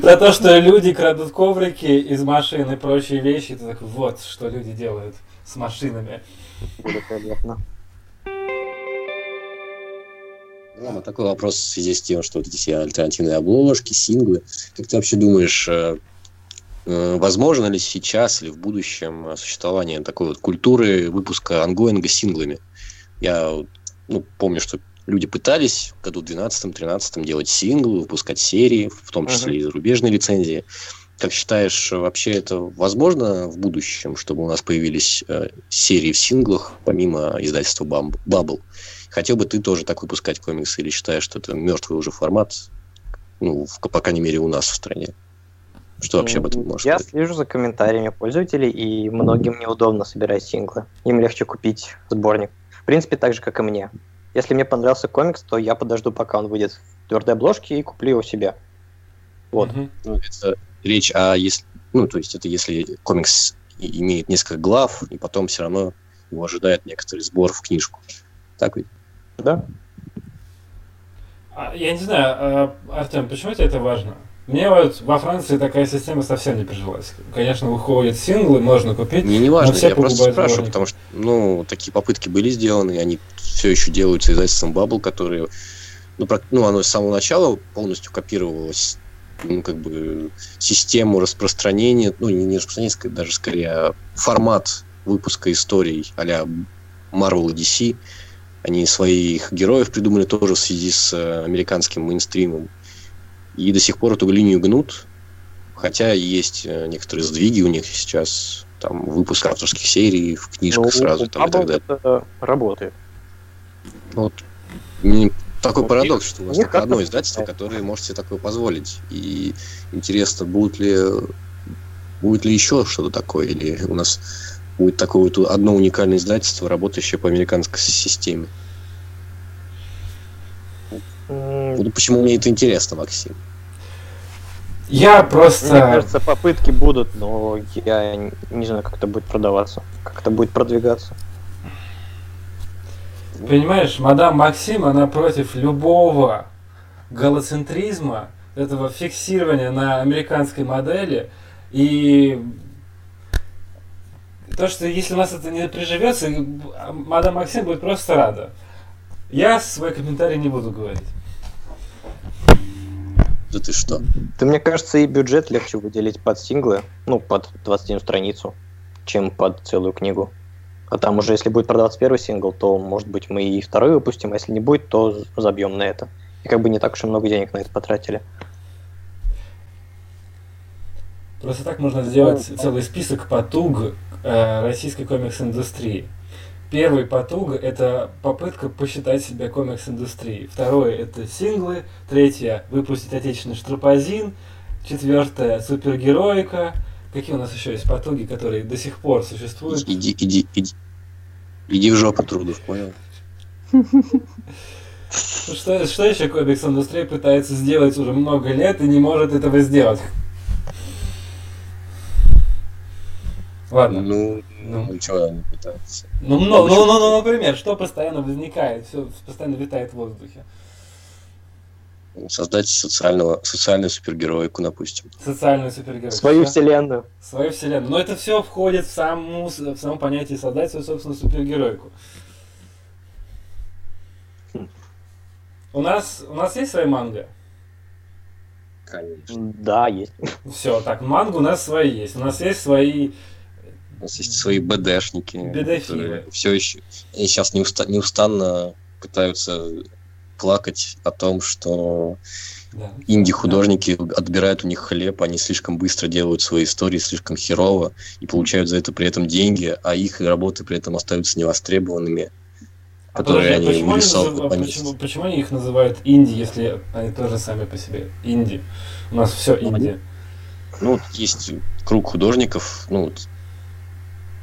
S3: Про то, что люди крадут коврики из машин и прочие вещи. Ты такой, вот, что люди делают с машинами. Будет понятно.
S1: Ну, такой вопрос в связи с тем, что вот эти все альтернативные обложки, синглы. Как ты вообще думаешь, э, э, возможно ли сейчас или в будущем существование такой вот культуры выпуска ангоинга синглами? Я ну, помню, что люди пытались в году 12-13 делать синглы, выпускать серии, в том числе uh-huh. и зарубежные лицензии. Как считаешь, вообще это возможно в будущем, чтобы у нас появились э, серии в синглах, помимо издательства Bubble? Хотел бы ты тоже так выпускать комиксы или считаешь, что это мертвый уже формат, ну, в, по крайней мере, у нас в стране? Что вообще об этом можешь
S2: Я сказать? слежу за комментариями пользователей, и многим неудобно собирать синглы. Им легче купить сборник. В принципе, так же, как и мне. Если мне понравился комикс, то я подожду, пока он выйдет в твердой обложке и куплю его себе.
S1: Вот. Mm-hmm. Ну, это речь о если, ну, то есть это если комикс имеет несколько глав, и потом все равно его ожидает некоторый сбор в книжку. Так ведь?
S2: Да.
S3: А, я не знаю, а, Артем, почему тебе это важно? Мне вот во Франции такая система совсем не прижилась. Конечно, выходят синглы, можно купить.
S1: Мне не важно, я просто спрашиваю, потому что ну, такие попытки были сделаны, они все еще делаются издательством Bubble, которые ну, про, ну, оно с самого начала полностью копировалось ну, как бы систему распространения, ну, не, не распространения, даже скорее а формат выпуска историй а-ля Marvel и DC. Они своих героев придумали тоже в связи с э, американским мейнстримом. И до сих пор эту линию гнут, хотя есть э, некоторые сдвиги у них сейчас, там, выпуск авторских серий в книжках ну, сразу там, и так далее.
S2: Это работает.
S1: Вот. Такой парадокс, что у вас только одно издательство, которое может себе такое позволить. И интересно, будут ли будет ли еще что-то такое, или у нас будет такое вот одно уникальное издательство, работающее по американской системе. Ну, почему мне это интересно, Максим?
S3: Я просто...
S2: Мне кажется, попытки будут, но я не знаю, как это будет продаваться, как это будет продвигаться.
S3: Понимаешь, мадам Максим, она против любого галоцентризма, этого фиксирования на американской модели. И то, что если у нас это не приживется, мадам Максим будет просто рада. Я свой комментарий не буду говорить.
S1: Да ты что?
S2: Да мне кажется, и бюджет легче выделить под синглы, ну, под 21 страницу, чем под целую книгу. А там уже, если будет продаваться первый сингл, то, может быть, мы и второй выпустим, а если не будет, то забьем на это. И как бы не так уж и много денег на это потратили.
S3: Просто так можно сделать целый список потуг э, российской комикс-индустрии. Первый потуг – это попытка посчитать себя комикс-индустрией. Второе – это синглы. Третье – выпустить отечественный штропозин. Четвертое – супергероика. Какие у нас еще есть потуги, которые до сих пор существуют?
S1: Иди, иди, иди, иди в жопу трудов, понял?
S3: Что, что еще комикс-индустрия пытается сделать уже много лет и не может этого сделать? Ладно.
S1: Ну, ну, ну что они пытаются?
S3: Ну, ну, ну, ну, ну, например, что постоянно возникает, все постоянно витает в воздухе
S1: создать социального, социальную супергероику, допустим.
S3: Социальную супергероику.
S2: Свою вселенную.
S3: Свою вселенную. Но это все входит в, саму, в само понятие создать свою собственную супергероику. Хм. У нас, у нас есть своя манга?
S1: Конечно.
S2: Да, есть.
S3: Все, так, манга у нас свои есть. У нас есть свои
S1: у нас есть свои БДшники, которые все еще они сейчас неуста, неустанно пытаются плакать о том, что да. инди-художники да. отбирают у них хлеб, они слишком быстро делают свои истории, слишком херово, и получают за это при этом деньги, а их работы при этом остаются невостребованными.
S3: А которые подожди, они почему, они назыв... почему, почему они их называют инди, если они тоже сами по себе инди? У нас все ну, инди.
S1: Ну, есть круг художников, ну,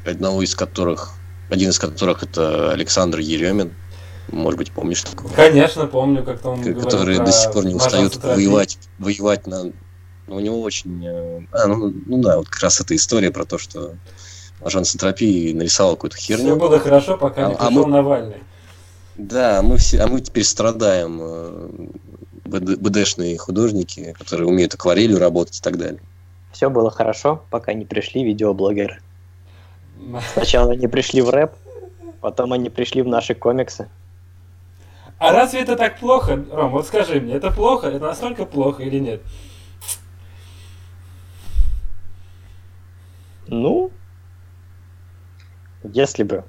S1: одного из которых, один из которых это Александр Еремин, может быть, помнишь такого?
S3: Конечно, помню, как там
S1: Которые до сих пор не устают воевать, воевать на... Ну, у него очень... Э, а, ну, ну да, вот как раз эта история про то, что Мажан Сентропий нарисовал какую-то херню.
S3: Все было хорошо, пока а, не пришел а мы... Навальный.
S1: Да, мы все, а мы теперь страдаем. Э, БДшные художники, которые умеют акварелью работать и так далее.
S2: Все было хорошо, пока не пришли видеоблогеры. Сначала они пришли в рэп, потом они пришли в наши комиксы.
S3: А разве это так плохо, Ром? Вот скажи мне, это плохо? Это настолько плохо или нет?
S2: Ну, если бы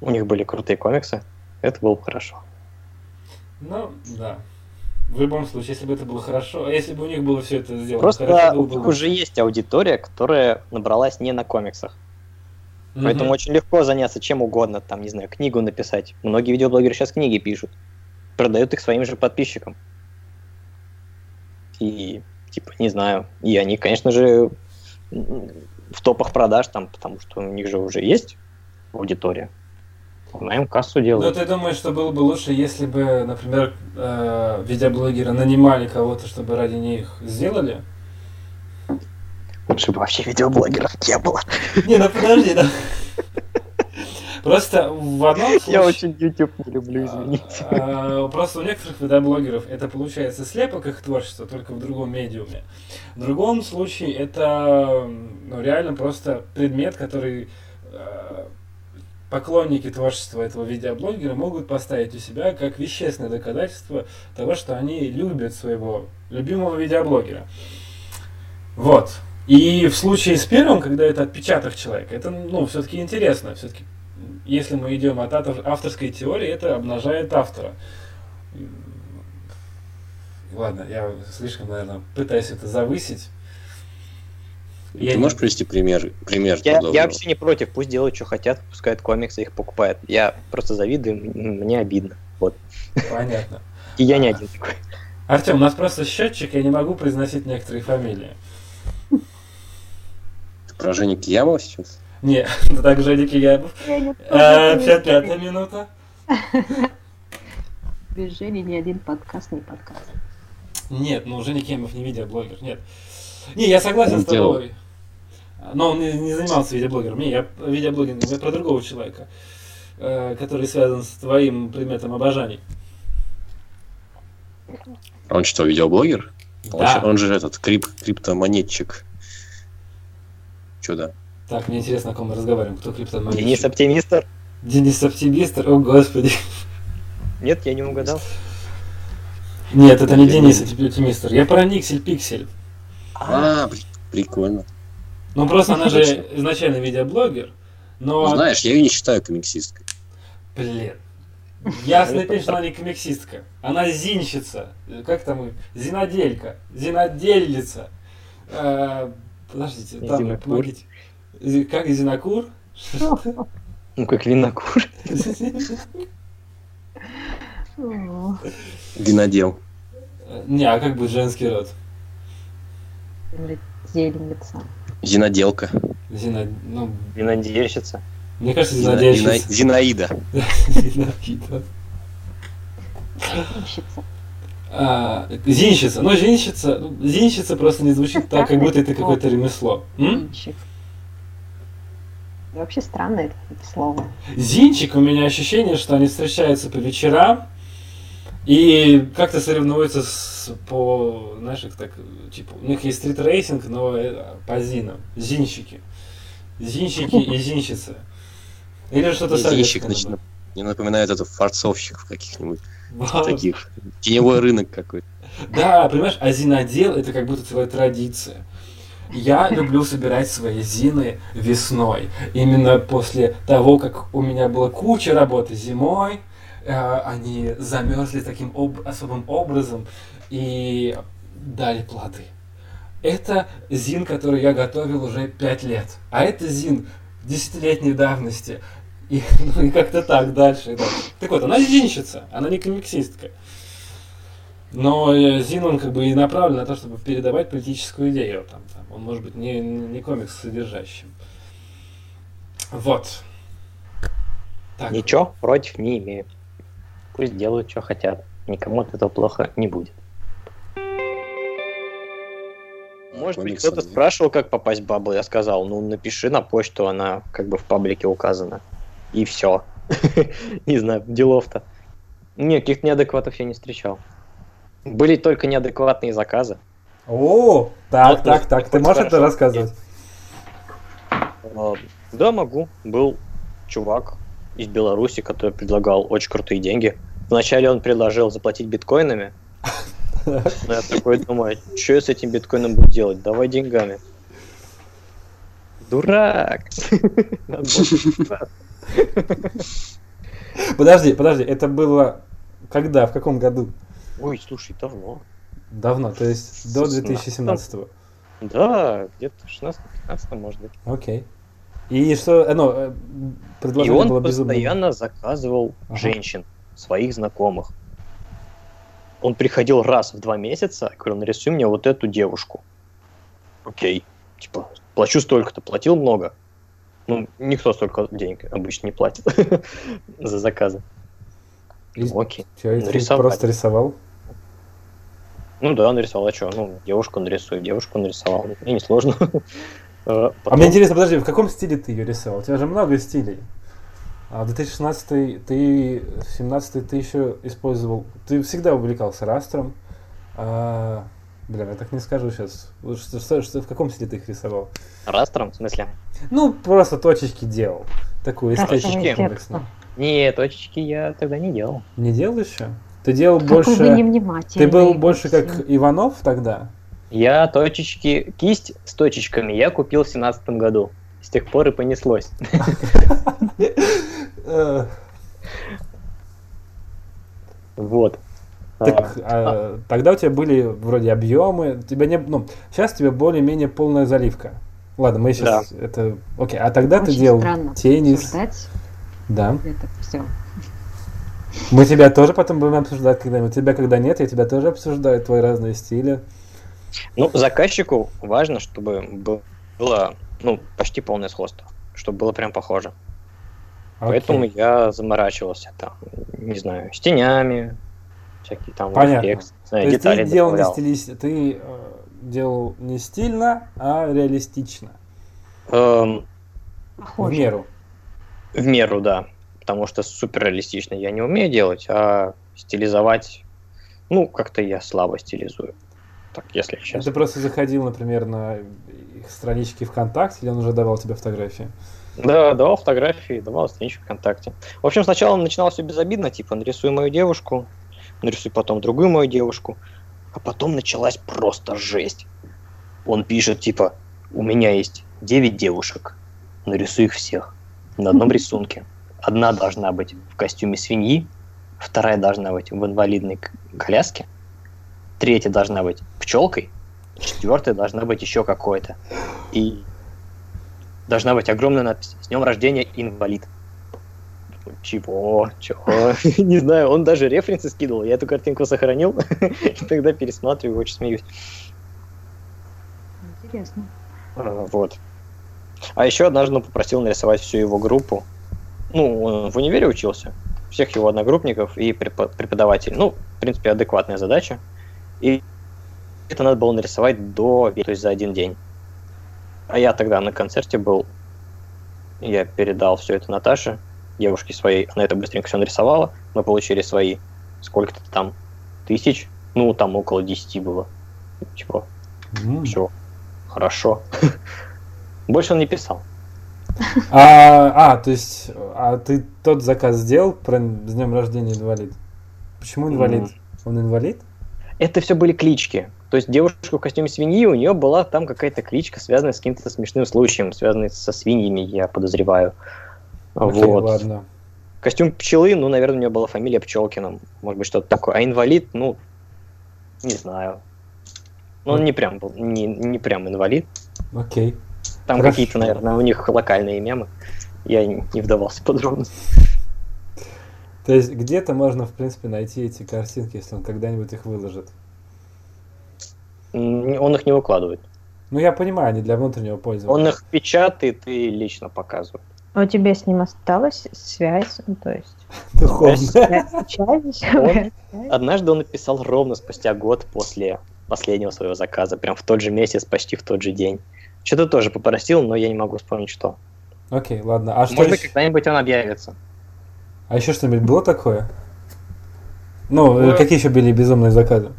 S2: у них были крутые комиксы, это было бы хорошо.
S3: Ну, да. В любом случае, если бы это было хорошо, а если бы у них было все это сделано
S2: Просто
S3: хорошо,
S2: у них уже есть аудитория, которая набралась не на комиксах. Mm-hmm. Поэтому очень легко заняться чем угодно, там, не знаю, книгу написать. Многие видеоблогеры сейчас книги пишут продают их своим же подписчикам. И, типа, не знаю. И они, конечно же, в топах продаж там, потому что у них же уже есть аудитория. На им кассу делают.
S3: Ну, ты думаешь, что было бы лучше, если бы, например, э, видеоблогеры нанимали кого-то, чтобы ради них сделали?
S2: Лучше бы вообще видеоблогеров не было.
S3: Не, ну подожди, да. Просто в одном случае...
S2: Я очень YouTube не люблю, извините.
S3: А, просто у некоторых видеоблогеров это получается слепок их творчества, только в другом медиуме. В другом случае это ну, реально просто предмет, который а, поклонники творчества этого видеоблогера могут поставить у себя как вещественное доказательство того, что они любят своего любимого видеоблогера. Вот. И в случае с первым, когда это отпечаток человека, это, ну, все-таки интересно. Все-таки если мы идем от авторской теории, это обнажает автора. Ладно, я слишком, наверное, пытаюсь это завысить.
S1: Ты я можешь не... привести пример? пример
S2: я, я вообще не против, пусть делают, что хотят, пускают комиксы, их покупают. Я просто завидую, мне обидно. Вот.
S3: Понятно.
S2: И я не один такой.
S3: Артем, у нас просто счетчик, я не могу произносить некоторые фамилии.
S1: Ты про Женю Киямова сейчас?
S3: Не, так Женя Киямов. Пятая минута.
S4: Без Жени ни один подкаст не подкаст.
S3: Нет, ну Женя Киямов не видеоблогер, нет. Не, я согласен с тобой. Но он не занимался видеоблогером. Не, я видеоблогер, я про другого человека, э, который связан с твоим предметом обожаний.
S1: Он что, видеоблогер? Да. Он, он же этот крип, криптомонетчик. Да?
S3: Так, мне интересно, о ком мы разговариваем. Кто криптомонетчик?
S2: Денис Оптимистр.
S3: Денис Оптимистр? О, господи.
S2: Нет, я не угадал.
S3: Нет, это не Денис Оптимистр. Я про Никсель Пиксель.
S1: А, прикольно.
S3: Ну, просто она же изначально видеоблогер, но...
S1: Ну, знаешь, я ее не считаю комиксисткой.
S3: Блин. Ясно пишет, что она не комиксистка. Она зинщица. Как там? Зиноделька. Зинодельница. А, подождите, там, помогите. Как Зинокур?
S2: Ну, как винокур.
S1: Винодел.
S3: Не, а как будет женский род?
S4: Зельница.
S1: Зиноделка.
S3: Зино... Ну...
S2: Винодельщица.
S3: Мне кажется, зинодельщица.
S1: Зинаида.
S3: Зинаида. Зинщица. А, зинщица. Ну, зинщица, зинщица просто не звучит так, как будто это какое-то ремесло. Зинчик.
S4: Вообще странное это слово.
S3: Зинчик, у меня ощущение, что они встречаются по вечерам и как-то соревнуются с, по, знаешь, так, типа, у них есть стрит-рейсинг, но э, по зинам. Зинщики. Зинщики и зинщицы. Или что-то
S1: Зинщик начинает, мне напоминает это фарцовщиков каких-нибудь. Таких. Теневой рынок какой-то.
S3: Да, понимаешь, а зинодел это как будто целая традиция. Я люблю собирать свои зины весной. Именно после того, как у меня была куча работы зимой, э, они замерзли таким об, особым образом и дали плоды. Это зин, который я готовил уже пять лет. А это зин десятилетней давности. И, ну, и как-то так дальше. Да. Так вот, она зинщица, она не комиксистка. Но э, Зин, он как бы и направлен на то, чтобы передавать политическую идею. Там, там. Он может быть не, не комикс содержащим. Вот.
S2: Так. Ничего против не имею. Пусть делают, что хотят. Никому от этого плохо не будет. Может быть, кто-то спрашивал, как попасть в бабл. Я сказал, ну напиши на почту, она как бы в паблике указана. И все. Не знаю, делов-то. Нет, каких-то неадекватов я не встречал. Были только неадекватные заказы.
S3: О, так, вот, так, так. Ты можешь это рассказывать?
S2: А, да, могу. Был чувак из Беларуси, который предлагал очень крутые деньги. Вначале он предложил заплатить биткоинами. Но я такой думаю, что я с этим биткоином буду делать? Давай деньгами. Дурак!
S3: Подожди, подожди, это было когда, в каком году?
S2: Ой, слушай, давно.
S3: Давно, то есть до 2017 -го.
S2: Да, где-то 16-15, может быть.
S3: Окей. И что, э, ну, э,
S2: предложение И он было безумно. постоянно заказывал ага. женщин, своих знакомых. Он приходил раз в два месяца, говорил, нарисуй мне вот эту девушку. Окей. Типа, плачу столько-то, платил много. Ну, никто столько денег обычно не платит за заказы.
S3: Окей. Че, нарисовал. просто рисовал?
S2: Ну да, нарисовал. А что? Ну, девушку нарисую, девушку нарисовал. И не сложно.
S3: Потом... А мне интересно, подожди, в каком стиле ты ее рисовал? У тебя же много стилей. А 2016 ты, 17 ты еще использовал, ты всегда увлекался растром. А, блин, я так не скажу сейчас. Что, что, что, в каком стиле ты их рисовал?
S2: Растром, в смысле?
S3: Ну, просто точечки делал. Такую эстетику.
S2: Не, точечки я тогда не делал.
S3: Не делал еще? Ты делал Какой больше... Ты был больше как Иванов тогда?
S2: Я точечки, кисть с точечками я купил в семнадцатом году. С тех пор и понеслось. Вот.
S3: Так, а, тогда у тебя были вроде объемы, тебя не, ну, сейчас у тебя более-менее полная заливка. Ладно, мы сейчас да. это, окей. А тогда Очень ты делал теннис. Да. Это все. Мы тебя тоже потом будем обсуждать когда-нибудь. Тебя когда нет, я тебя тоже обсуждаю, твои разные стили.
S2: Ну, заказчику важно, чтобы было ну, почти полное сходство, чтобы было прям похоже. Okay. Поэтому я заморачивался там, не знаю, с тенями, всякие там
S3: Понятно. Эффект, знаю, То детали ты делал не стилист... ты э, делал не стильно, а реалистично.
S2: Эм,
S3: в меру.
S2: В меру, да. Потому что супер реалистично я не умею делать, а стилизовать, ну, как-то я слабо стилизую так, если честно.
S3: Ты просто заходил, например, на их странички ВКонтакте, или он уже давал тебе фотографии?
S2: Да, давал фотографии, давал страничку ВКонтакте. В общем, сначала начиналось все безобидно, типа, нарисуй мою девушку, нарисуй потом другую мою девушку, а потом началась просто жесть. Он пишет, типа, у меня есть 9 девушек, нарисуй их всех на одном рисунке. Одна должна быть в костюме свиньи, вторая должна быть в инвалидной коляске, третья должна быть пчелкой, четвертая должна быть еще какой-то. И должна быть огромная надпись «С днем рождения, инвалид». Чего? Чего? Не знаю, он даже референсы скидывал. Я эту картинку сохранил, и тогда пересматриваю, очень смеюсь.
S4: Интересно.
S2: А, вот. А еще однажды он попросил нарисовать всю его группу. Ну, он в универе учился. Всех его одногруппников и преподавателей. Ну, в принципе, адекватная задача. И это надо было нарисовать до, то есть за один день. А я тогда на концерте был, я передал все это Наташе, девушке своей, она это быстренько все нарисовала, мы получили свои сколько-то там тысяч, ну там около 10 было. Типа, mm. все, хорошо. Больше он не писал.
S3: А, а, то есть, а ты тот заказ сделал про с днем рождения инвалид? Почему инвалид? Mm. Он инвалид?
S2: это все были клички. То есть девушка в костюме свиньи, у нее была там какая-то кличка, связанная с каким-то смешным случаем, связанная со свиньями, я подозреваю.
S3: Окей, вот. ладно.
S2: Костюм пчелы, ну, наверное, у нее была фамилия Пчелкина, может быть, что-то такое. А инвалид, ну, не знаю. Ну, он не прям был, не, не прям инвалид.
S3: Окей.
S2: Там Хорошо. какие-то, наверное, у них локальные мемы. Я не вдавался в подробности.
S3: То есть где-то можно, в принципе, найти эти картинки, если он когда-нибудь их выложит.
S2: Он их не выкладывает.
S3: Ну, я понимаю, они для внутреннего пользования.
S2: Он их печатает и лично показывает.
S4: А у тебя с ним осталась связь? Ну, то есть...
S2: Однажды он написал ровно спустя год после последнего своего заказа, прям в тот же месяц, почти в тот же день. Что-то тоже попросил, но я не могу вспомнить, что.
S3: Окей, ладно. А
S2: что Может быть, когда-нибудь он объявится.
S3: А еще что-нибудь было такое? Ну, ну какие еще были безумные заказы?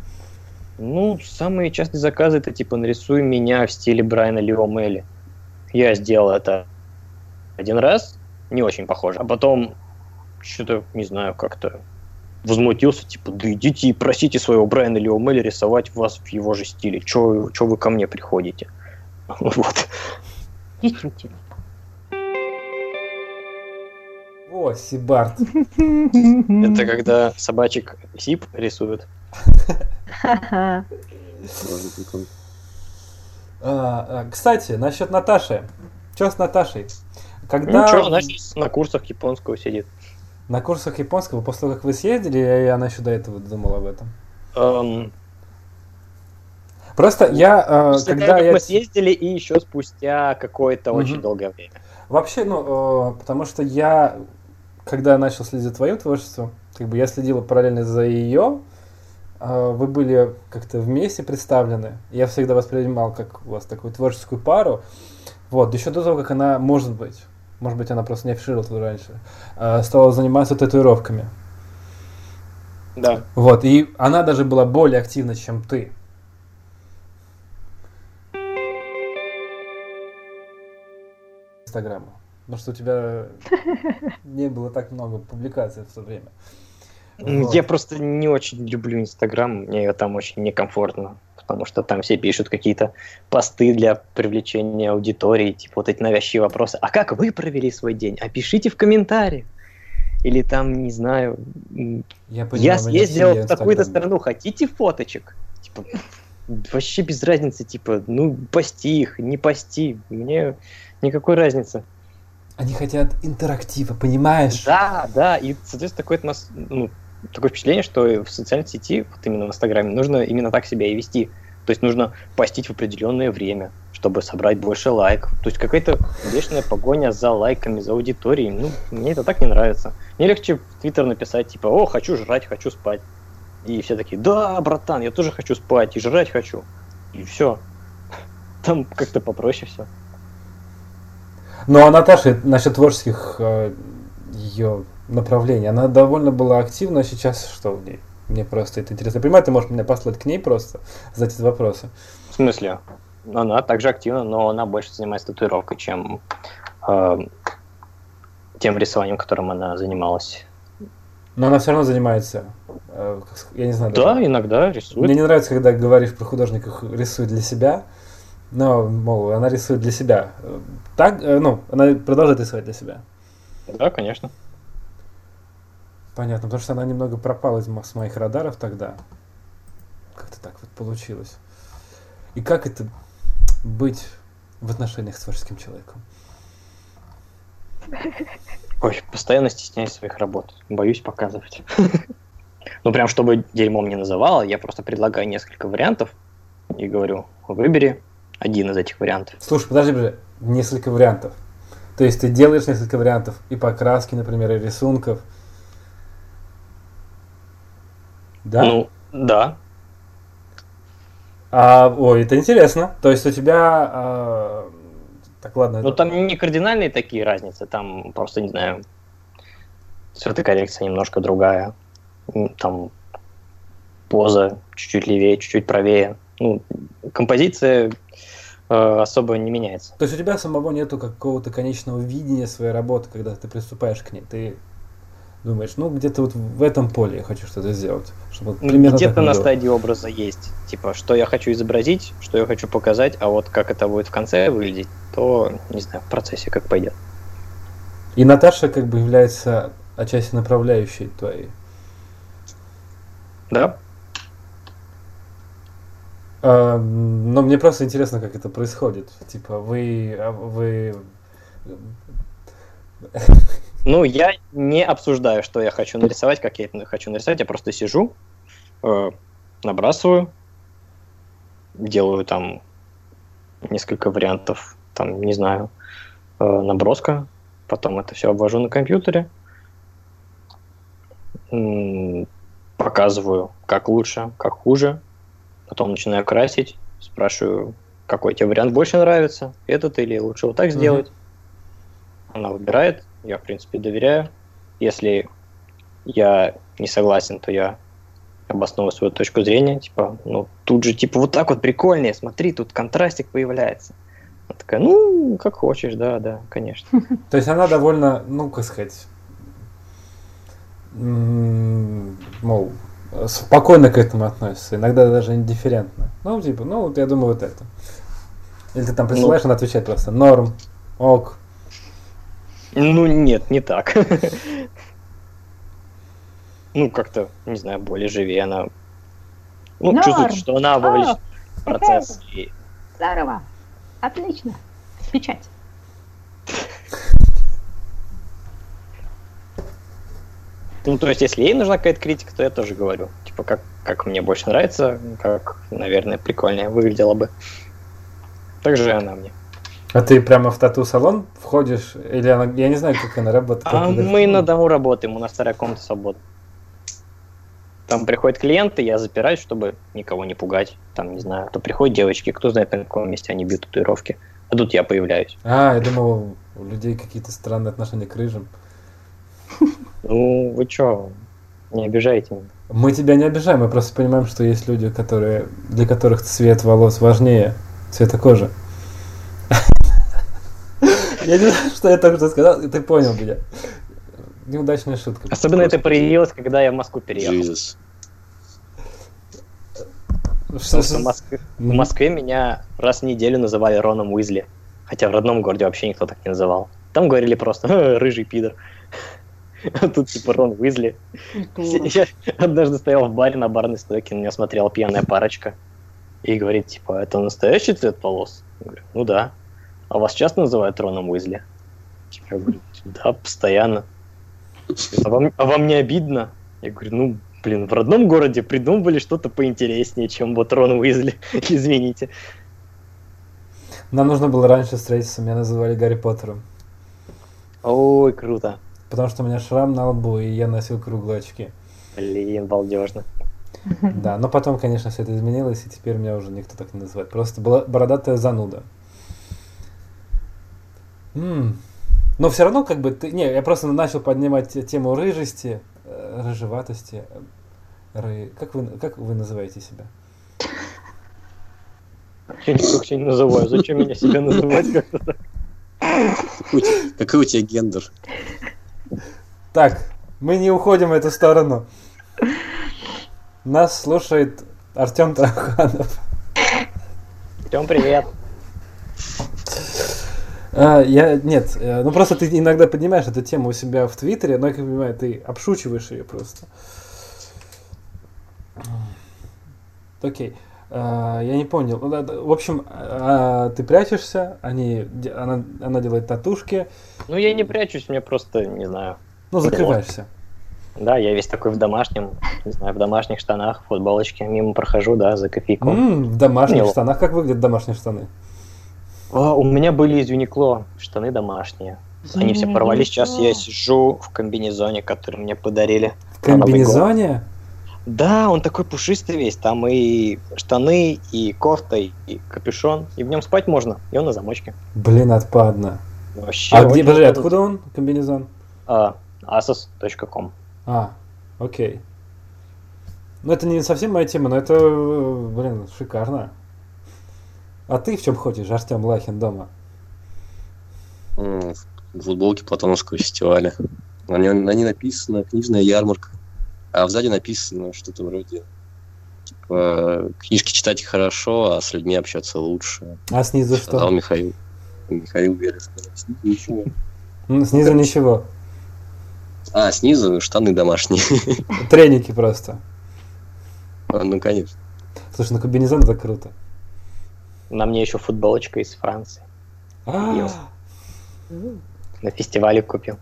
S2: Ну, самые частые заказы это типа нарисуй меня в стиле Брайана Лио Мелли. Я сделал это один раз, не очень похоже. А потом что-то, не знаю, как-то возмутился, типа, да идите и просите своего Брайана Лио Мелли рисовать вас в его же стиле. Че вы ко мне приходите? Вот.
S4: Действительно.
S3: О, Сибарт.
S2: Это когда собачек Сип рисуют.
S3: А, а, кстати, насчет Наташи. Что с Наташей? Когда...
S2: Ну что, она на курсах японского сидит.
S3: На курсах японского, после того, как вы съездили, и она еще до этого думала об этом?
S2: Um,
S3: Просто я,
S2: э, когда того, я... мы съездили, и еще спустя какое-то угу. очень долгое время.
S3: Вообще, ну, э, потому что я, когда начал следить за твоим творчеством, как бы я следил параллельно за ее, э, вы были как-то вместе представлены. Я всегда воспринимал как у вас такую творческую пару. Вот, еще до того, как она, может быть, может быть, она просто не афишировала это раньше, стала заниматься татуировками.
S2: Да.
S3: Вот, и она даже была более активна, чем ты. Инстаграма. Потому что у тебя не было так много публикаций в то время.
S2: Вот. Я просто не очень люблю Инстаграм, мне там очень некомфортно, потому что там все пишут какие-то посты для привлечения аудитории, типа вот эти навязчивые вопросы. А как вы провели свой день? Опишите в комментариях. Или там, не знаю, я, понимаю, я съездил в такую-то страну, хотите фоточек? Типа, вообще без разницы, типа, ну, пости их, не пости, мне никакой разницы.
S3: Они хотят интерактива, понимаешь?
S2: Да, да, и, соответственно, такое, ну, такое впечатление, что в социальной сети, вот именно в Инстаграме, нужно именно так себя и вести. То есть нужно постить в определенное время, чтобы собрать больше лайков. То есть какая-то вечная погоня за лайками, за аудиторией. Ну, мне это так не нравится. Мне легче в Твиттер написать, типа, о, хочу жрать, хочу спать. И все такие, да, братан, я тоже хочу спать и жрать хочу. И все. Там как-то попроще все.
S3: Ну, а Наташа, насчет творческих э, ее направлений, она довольно была активна сейчас, что в ней? Мне просто это интересно. Я понимаю, ты можешь меня послать к ней просто, задать эти вопросы.
S2: В смысле? Она также активна, но она больше занимается татуировкой, чем э, тем рисованием, которым она занималась.
S3: Но она все равно занимается, я не знаю.
S2: Да, даже. иногда рисует.
S3: Мне не нравится, когда говоришь про художников рисует для себя. Но, мол, она рисует для себя. Так, э, ну, она продолжает рисовать для себя.
S2: Да, конечно.
S3: Понятно, потому что она немного пропала из с моих радаров тогда. Как-то так вот получилось. И как это быть в отношениях с творческим человеком?
S2: Ой, постоянно стесняюсь своих работ. Боюсь показывать. Ну, прям чтобы дерьмом не называла, я просто предлагаю несколько вариантов и говорю, выбери один из этих вариантов.
S3: Слушай, подожди, подожди, несколько вариантов. То есть ты делаешь несколько вариантов и покраски, например, и рисунков.
S2: Да? Ну, да.
S3: А, ой, это интересно. То есть у тебя... А, так, ладно.
S2: Ну, это... там не кардинальные такие разницы, там просто, не знаю, цветокоррекция немножко другая. Там поза чуть-чуть левее, чуть-чуть правее. Ну, композиция Э, особо не меняется.
S3: То есть у тебя самого нету какого-то конечного видения своей работы, когда ты приступаешь к ней. Ты думаешь, ну где-то вот в этом поле я хочу что-то сделать.
S2: Чтобы где-то на стадии образа есть. Типа, что я хочу изобразить, что я хочу показать, а вот как это будет в конце выглядеть, то, не знаю, в процессе как пойдет.
S3: И Наташа как бы является отчасти направляющей твоей.
S2: Да.
S3: А, но мне просто интересно, как это происходит. Типа, вы... А, вы...
S2: Ну, я не обсуждаю, что я хочу нарисовать, как я это хочу нарисовать. Я просто сижу, э, набрасываю, делаю там несколько вариантов, там, не знаю, э, наброска, потом это все обвожу на компьютере, показываю, как лучше, как хуже, потом начинаю красить, спрашиваю, какой тебе вариант больше нравится, этот или лучше вот так сделать. Mm-hmm. Она выбирает, я, в принципе, доверяю. Если я не согласен, то я обосновываю свою точку зрения, типа, ну, тут же, типа, вот так вот прикольнее, смотри, тут контрастик появляется. Она такая, ну, как хочешь, да, да, конечно.
S3: То есть она довольно, ну, как сказать, мол, спокойно к этому относится, иногда даже индифферентно. Ну, типа, ну, вот я думаю, вот это. Или ты там присылаешь, ну, она отвечает просто норм, ок.
S2: Ну, нет, не так. ну, как-то, не знаю, более живее она. Ну, Норм. чувствует, что она вовлечена в процесс. И...
S4: Здорово. Отлично. Печать.
S2: Ну, то есть, если ей нужна какая-то критика, то я тоже говорю. Типа, как, как мне больше нравится, как, наверное, прикольнее выглядело бы. Так же она мне.
S3: А ты прямо в тату-салон входишь? Или она, я не знаю, как она работает.
S2: А мы на дому работаем, у нас вторая комната свободна. Там приходят клиенты, я запираюсь, чтобы никого не пугать. Там, не знаю, то приходят девочки, кто знает, на каком месте они бьют татуировки. А тут я появляюсь.
S3: А, я думал, у людей какие-то странные отношения к рыжим.
S2: Ну, вы чё, не обижайте меня.
S3: Мы тебя не обижаем, мы просто понимаем, что есть люди, которые, для которых цвет волос важнее цвета кожи. Я не знаю, что я только что сказал, ты понял меня. Неудачная шутка.
S2: Особенно это проявилось, когда я в Москву переехал. Jesus. Что, в, Москве, в Москве меня раз в неделю называли Роном Уизли. Хотя в родном городе вообще никто так не называл. Там говорили просто «рыжий пидор». А тут типа Рон Уизли. Я однажды стоял в баре на барной стойке, на меня смотрела пьяная парочка. И говорит, типа, это настоящий цвет волос? Я говорю, ну да. А вас часто называют Роном Уизли? Я говорю, да, постоянно. А вам, а вам не обидно? Я говорю, ну, блин, в родном городе придумывали что-то поинтереснее, чем вот Рон Уизли. Извините.
S3: Нам нужно было раньше встретиться, меня называли Гарри Поттером.
S2: Ой, круто.
S3: Потому что у меня шрам на лбу, и я носил круглые очки.
S2: Блин, балдежно.
S3: Да, но потом, конечно, все это изменилось, и теперь меня уже никто так не называет. Просто была бородатая зануда. М-м. Но все равно, как бы, ты... Не, я просто начал поднимать тему рыжести, э, рыжеватости. Ры... Как, вы, как вы называете себя?
S2: Я никак себя не называю. Зачем меня себя называть как-то так?
S1: Какой у тебя гендер?
S3: Так, мы не уходим в эту сторону. Нас слушает Артем Тараханов.
S2: Артем, привет.
S3: А, я, нет, э, ну просто ты иногда поднимаешь эту тему у себя в Твиттере, но я как понимаю, ты обшучиваешь ее просто. Окей. А, я не понял. Ну, в общем, а, ты прячешься, они, она, она делает татушки.
S2: Ну, я не прячусь, мне просто, не знаю.
S3: Ну, закрываешься.
S2: Да, я весь такой в домашнем, не знаю, в домашних штанах, футболочке, мимо прохожу, да, за кофейку.
S3: м в домашних штанах? Как выглядят домашние штаны?
S2: А, у меня были из Юникло штаны домашние. Они все порвались. Сейчас я сижу в комбинезоне, который мне подарили.
S3: В комбинезоне?
S2: Да, он такой пушистый весь. Там и штаны, и кофта, и капюшон. И в нем спать можно. И он на замочке.
S3: Блин, отпадно. Вообще, а где, подожди, откуда он, комбинезон?
S2: А, asos.com.
S3: А, окей. Ну, это не совсем моя тема, но это, блин, шикарно. А ты в чем ходишь, Артем Лахин, дома?
S1: В футболке Платоновского фестиваля. На ней, на ней написано «Книжная ярмарка», а сзади написано что-то вроде типа «Книжки читать хорошо, а с людьми общаться лучше».
S3: А снизу что? Сказал
S1: Михаил. Михаил Верес. Снизу ничего.
S3: Снизу ничего.
S1: А, снизу штаны домашние.
S3: Треники просто.
S1: А, ну, конечно.
S3: Слушай, ну комбинезон это круто.
S2: На мне еще футболочка из Франции. А. На фестивале купил.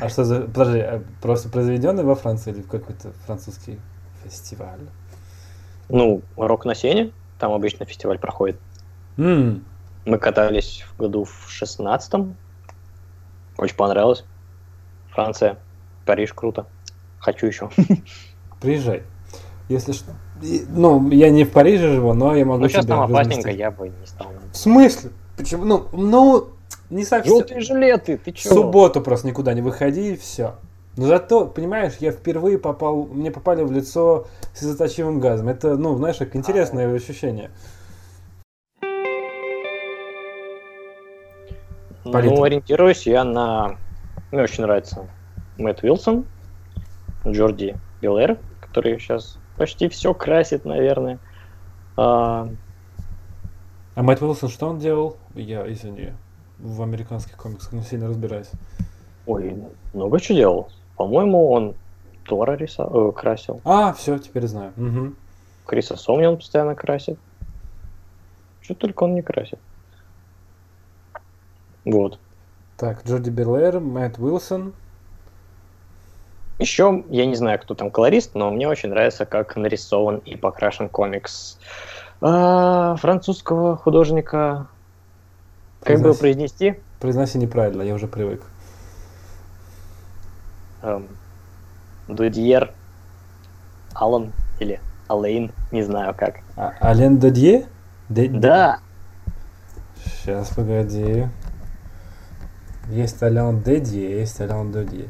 S3: А что за... Подожди, а просто произведенный во Франции или какой-то французский фестиваль?
S2: Ну, рок на сене. Там обычно фестиваль проходит.
S3: Mm.
S2: Мы катались в году в шестнадцатом. Очень понравилось. Франция. Париж круто. Хочу еще.
S3: Приезжай. Если что. Ну, я не в Париже живу, но я могу.
S2: Ну, сейчас там опасненько, я бы не стал.
S3: В смысле? Почему? Ну, ну, не совсем.
S2: Желтые жилеты, ты?
S3: В субботу просто никуда не выходи и все. Но зато, понимаешь, я впервые попал, мне попали в лицо слезоточивым газом. Это, ну, знаешь, как интересное а... ощущение.
S2: Ну, ориентируюсь я на... Мне очень нравится Мэтт Уилсон, Джорди Белэр, который сейчас почти все красит, наверное. А,
S3: а Мэтт Уилсон что он делал? Я, извини, в американских комиксах не сильно разбираюсь.
S2: Ой, много чего делал. По-моему, он Тора риса... э, красил.
S3: А, все, теперь знаю. Угу.
S2: Криса Сомни он постоянно красит. Что только он не красит. Вот.
S3: Так, Джорди Берлэр, Мэтт Уилсон,
S2: еще, я не знаю, кто там колорист, но мне очень нравится, как нарисован и покрашен комикс а, французского художника Как бы произнести?
S3: Произноси неправильно, я уже привык.
S2: Эм, Дудьер Алан или Алейн, не знаю как.
S3: А, Ален Дудье?
S2: Да.
S3: Сейчас, погоди. Есть Ален Дедье, есть Ален Дудье.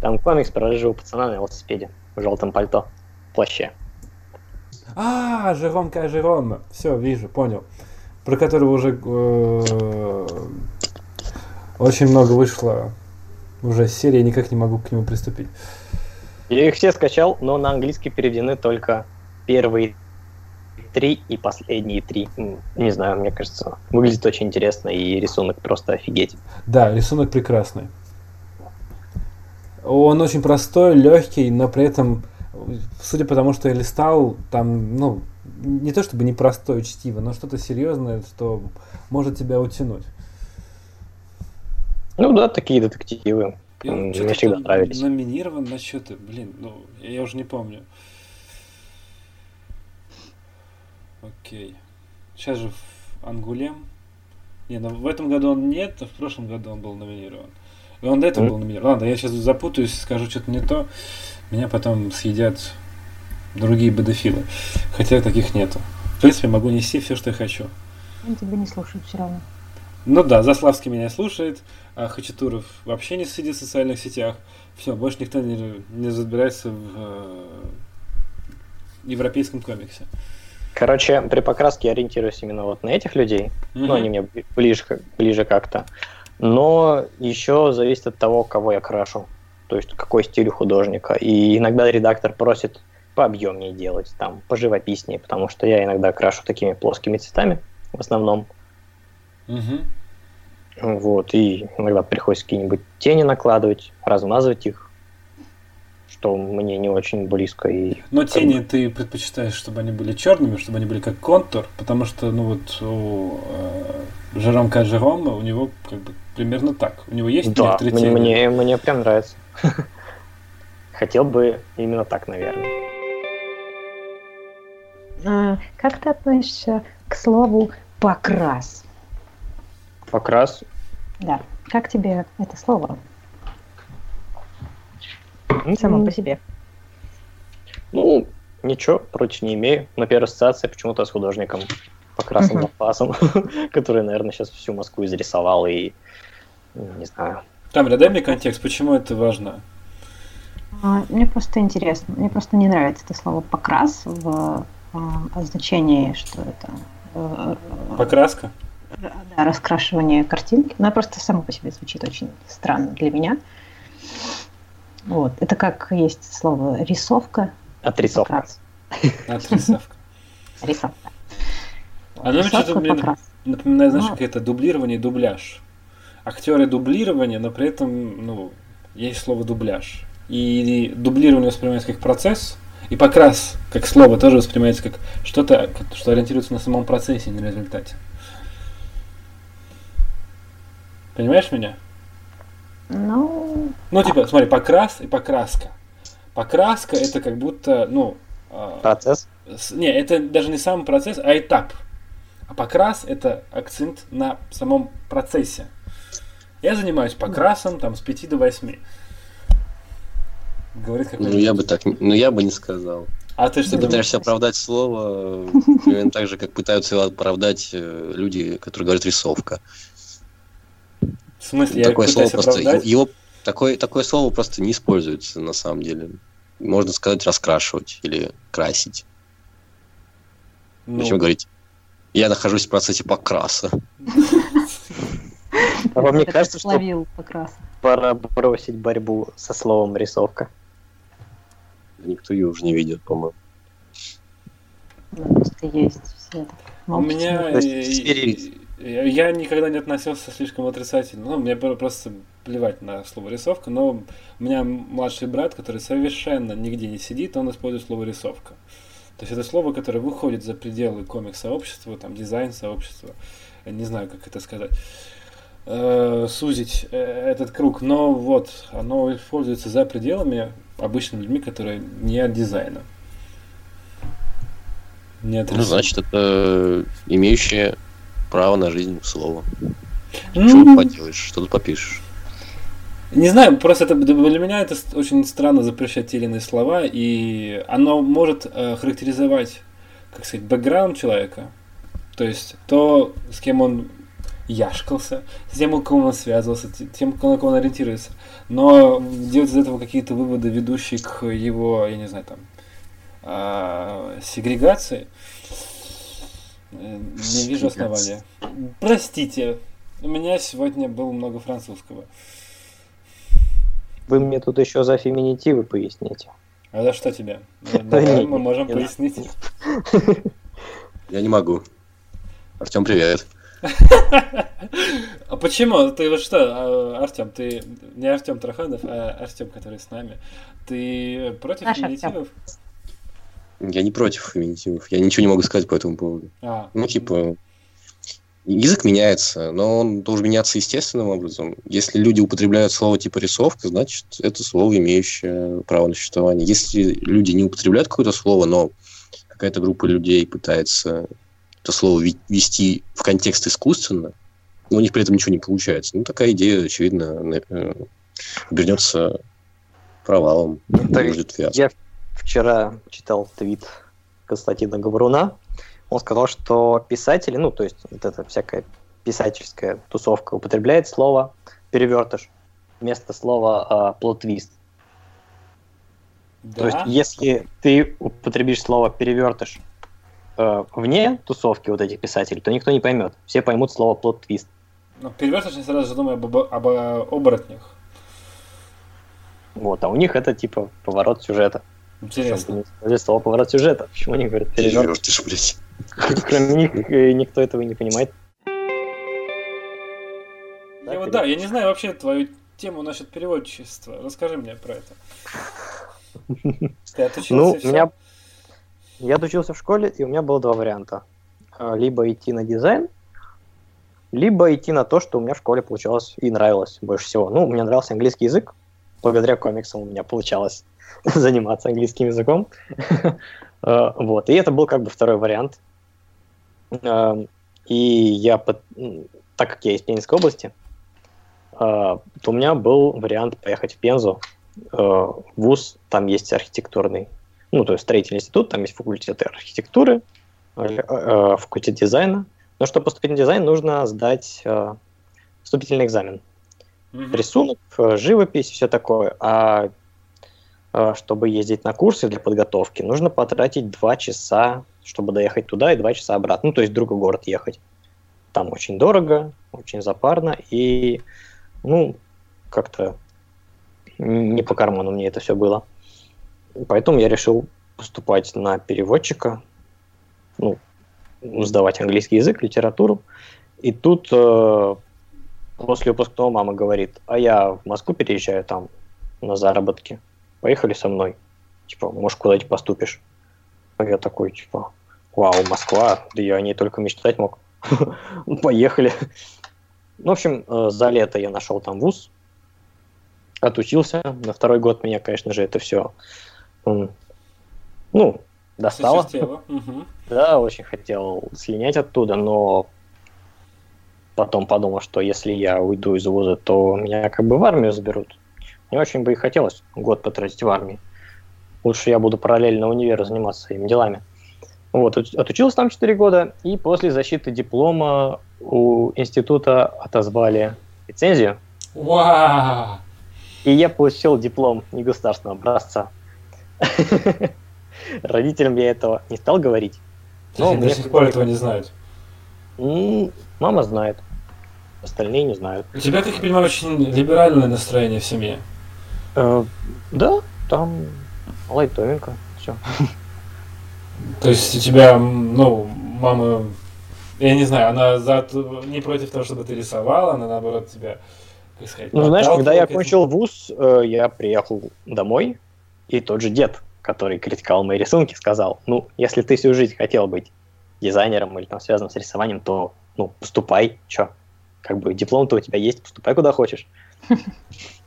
S2: Там комикс про рыжего пацана на велосипеде в желтом пальто, плаще.
S3: А, Жером К. Жером. Все, вижу, понял. Про которого уже э, очень много вышло уже серии, никак не могу к нему приступить.
S2: Я их все скачал, но на английский переведены только первые три и последние три. Не знаю, мне кажется, выглядит очень интересно, и рисунок просто офигеть.
S3: Да, рисунок прекрасный. Он очень простой, легкий, но при этом, судя по тому, что я листал, там, ну, не то чтобы непростое чтиво, но что-то серьезное, что может тебя утянуть.
S2: Ну да, такие детективы. И он Мне всегда нравились.
S3: Номинирован на что-то, блин, ну, я уже не помню. Окей. Сейчас же в Ангулем. Не, ну в этом году он нет, а в прошлом году он был номинирован. И он до этого mm. был номинирован. Ладно, я сейчас запутаюсь, скажу что-то не то. Меня потом съедят другие бедофилы. Хотя таких нету. В принципе, могу нести все, что я хочу.
S4: Он тебя не слушает все равно.
S3: Ну да, Заславский меня слушает, а Хачатуров вообще не сидит в социальных сетях. Все, больше никто не, не разбирается в э, европейском комиксе.
S2: Короче, при покраске я ориентируюсь именно вот на этих людей. Mm-hmm. Ну, они мне ближе, ближе как-то. Но еще зависит от того, кого я крашу. То есть какой стиль у художника. И иногда редактор просит пообъемнее делать, там, поживописнее, потому что я иногда крашу такими плоскими цветами в основном.
S3: Угу.
S2: Вот, и иногда приходится какие-нибудь тени накладывать, размазывать их, что мне не очень близко. И
S3: Но тени ты предпочитаешь, чтобы они были черными, чтобы они были как контур, потому что, ну вот, у э, Жером Жерома у него как бы примерно так. У него есть
S2: да, некоторые тени. Мне, мне прям нравится. Хотел бы именно так, наверное.
S4: А, как ты относишься к слову покрас?
S2: Покрас?
S4: Да. Как тебе это слово? Само по себе.
S2: Ну, ничего, против не имею. Но первая ассоциация почему-то с художником Покрасом Лопасом, который, наверное, сейчас всю Москву изрисовал и не знаю.
S3: Там, дай мне контекст, почему это важно?
S4: А, мне просто интересно, мне просто не нравится это слово покрас в а, значении, что это...
S3: Э, Покраска?
S4: да, раскрашивание картинки. Она просто само по себе звучит очень странно для меня. Вот. Это как есть слово рисовка.
S2: Отрисовка.
S3: Отрисовка.
S4: Рисовка.
S3: Оно что-то мне напоминает, знаешь, какое-то дублирование и дубляж. Актеры дублирования, но при этом, ну, есть слово дубляж. И дублирование воспринимается как процесс, и покрас, как слово, тоже воспринимается как что-то, что ориентируется на самом процессе, а не на результате. Понимаешь меня?
S4: Ну...
S3: Ну, типа, смотри, покрас и покраска. Покраска это как будто, ну...
S2: А, процесс?
S3: Не, это даже не сам процесс, а этап. А покрас это акцент на самом процессе. Я занимаюсь покрасом там с 5 до 8.
S1: Говорит какой-то... Ну, я бы так, ну, я бы не сказал.
S3: А ты что
S1: Ты пытаешься оправдать слово, примерно так же, как пытаются его оправдать э, люди, которые говорят рисовка.
S3: В смысле,
S1: такое я слово просто оправдать? его такое такое слово просто не используется на самом деле. Можно сказать раскрашивать или красить. Ну. Зачем говорить? Я нахожусь в процессе покраса.
S2: А вам не кажется, что пора бросить борьбу со словом рисовка?
S1: Никто ее уже не видит, по-моему.
S4: Просто есть все.
S3: У меня я никогда не относился слишком отрицательно. Ну, мне просто плевать на слово рисовка, но у меня младший брат, который совершенно нигде не сидит, он использует слово рисовка. То есть это слово, которое выходит за пределы комик-сообщества, там, дизайн-сообщества. Не знаю, как это сказать. Э, сузить э, этот круг. Но вот, оно используется за пределами обычными людьми, которые не от дизайна.
S1: Не от ну, значит, это имеющие право на жизнь слова. Mm-hmm. Что поделаешь, что тут попишешь.
S3: Не знаю, просто это, для меня это очень странно запрещать те или иные слова, и оно может э, характеризовать, как сказать, бэкграунд человека, то есть то, с кем он яшкался, с тем, у кого он связывался, тем, на кого он ориентируется. Но делать из этого какие-то выводы, ведущие к его, я не знаю, там, э, сегрегации, не вижу основания. Простите, у меня сегодня было много французского.
S2: Вы мне тут еще за феминитивы поясните.
S3: А за что тебе? Мы можем пояснить.
S1: Я не могу. Артем, привет.
S3: А почему? Ты вот что, а, Артем, ты не Артем Траханов, а Артем, который с нами. Ты против феминитивов?
S1: Я не против феминитивов. Я ничего не могу сказать по этому поводу. А. Ну, типа, Язык меняется, но он должен меняться естественным образом. Если люди употребляют слово типа рисовка, значит, это слово, имеющее право на существование. Если люди не употребляют какое-то слово, но какая-то группа людей пытается это слово вести в контекст искусственно, но у них при этом ничего не получается. Ну, такая идея, очевидно, э, обернется провалом.
S2: Так, я вчера читал твит Константина Гавруна, он сказал, что писатели, ну, то есть вот эта всякая писательская тусовка употребляет слово перевертыш вместо слова э, плот-твист. Да? То есть, если ты употребишь слово перевертыш э, вне тусовки вот этих писателей, то никто не поймет. Все поймут слово плот-твист.
S3: Ну, перевертыш я сразу же думаю об, об, об оборотнях.
S2: Вот, а у них это типа поворот сюжета.
S3: Интересно.
S2: Слово поворот сюжета. Почему они говорят перевертыш?
S1: Перевертыш, блядь.
S2: Кроме них э, никто этого не понимает.
S3: Я вот, да, я не знаю вообще твою тему насчет переводчества. Расскажи мне про это.
S2: Ты отучился ну, у меня... Я отучился в школе, и у меня было два варианта. А, либо идти на дизайн, либо идти на то, что у меня в школе получалось и нравилось больше всего. Ну, мне нравился английский язык. Благодаря комиксам у меня получалось заниматься английским языком. А, вот. И это был как бы второй вариант. Эм, и я, так как я из Пензенской области, э, то у меня был вариант поехать в Пензу, э, в ВУЗ, там есть архитектурный, ну, то есть строительный институт, там есть факультеты архитектуры, э, факультет дизайна. Но чтобы поступить на дизайн, нужно сдать вступительный экзамен. Рисунок, живопись, все такое. А чтобы ездить на курсы для подготовки, нужно потратить два часа чтобы доехать туда и два часа обратно. Ну, то есть в другой город ехать. Там очень дорого, очень запарно, и, ну, как-то не по карману мне это все было. Поэтому я решил поступать на переводчика, ну, сдавать английский язык, литературу. И тут э, после выпускного мама говорит, а я в Москву переезжаю там на заработки. Поехали со мной. Типа, может, куда-нибудь поступишь. А я такой, типа, Вау, Москва, да я о ней только мечтать мог. Поехали. Ну, в общем, э, за лето я нашел там вуз, отучился. На второй год меня, конечно же, это все, ну, достало. Да, очень хотел слинять оттуда, но потом подумал, что если я уйду из вуза, то меня как бы в армию заберут. Мне очень бы и хотелось год потратить в армии. Лучше я буду параллельно универу заниматься своими делами. Вот, отучился там 4 года, и после защиты диплома у института отозвали лицензию.
S3: Вау!
S2: И я получил диплом негосударственного образца. Родителям я этого не стал говорить.
S3: Но до сих пор этого не знают.
S2: Мама знает. Остальные не знают.
S3: У тебя, как я понимаю, очень либеральное настроение в семье.
S2: Э, да, там лайтовенько. Все.
S3: То есть у тебя, ну, мама, я не знаю, она за, не против того, чтобы ты рисовал, она наоборот тебя,
S2: как сказать, Ну, знаешь, когда я окончил вуз, э, я приехал домой, и тот же дед, который критиковал мои рисунки, сказал, ну, если ты всю жизнь хотел быть дизайнером или там связанным с рисованием, то, ну, поступай, чё, как бы диплом-то у тебя есть, поступай куда хочешь.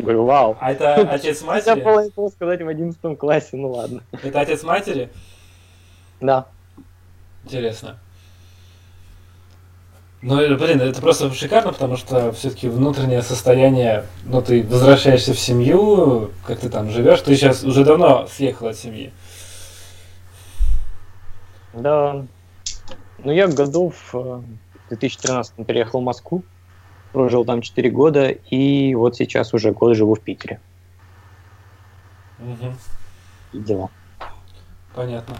S2: Говорю, вау.
S3: А это отец матери?
S2: Я было это сказать в 11 классе, ну ладно.
S3: Это отец матери?
S2: Да.
S3: Интересно. Ну, блин, это просто шикарно, потому что все-таки внутреннее состояние, ну, ты возвращаешься в семью, как ты там живешь, ты сейчас уже давно съехал от семьи.
S2: Да. Ну, я году в 2013 э, переехал в Москву, прожил там 4 года, и вот сейчас уже год живу в Питере.
S3: Угу.
S2: И дела.
S3: Понятно.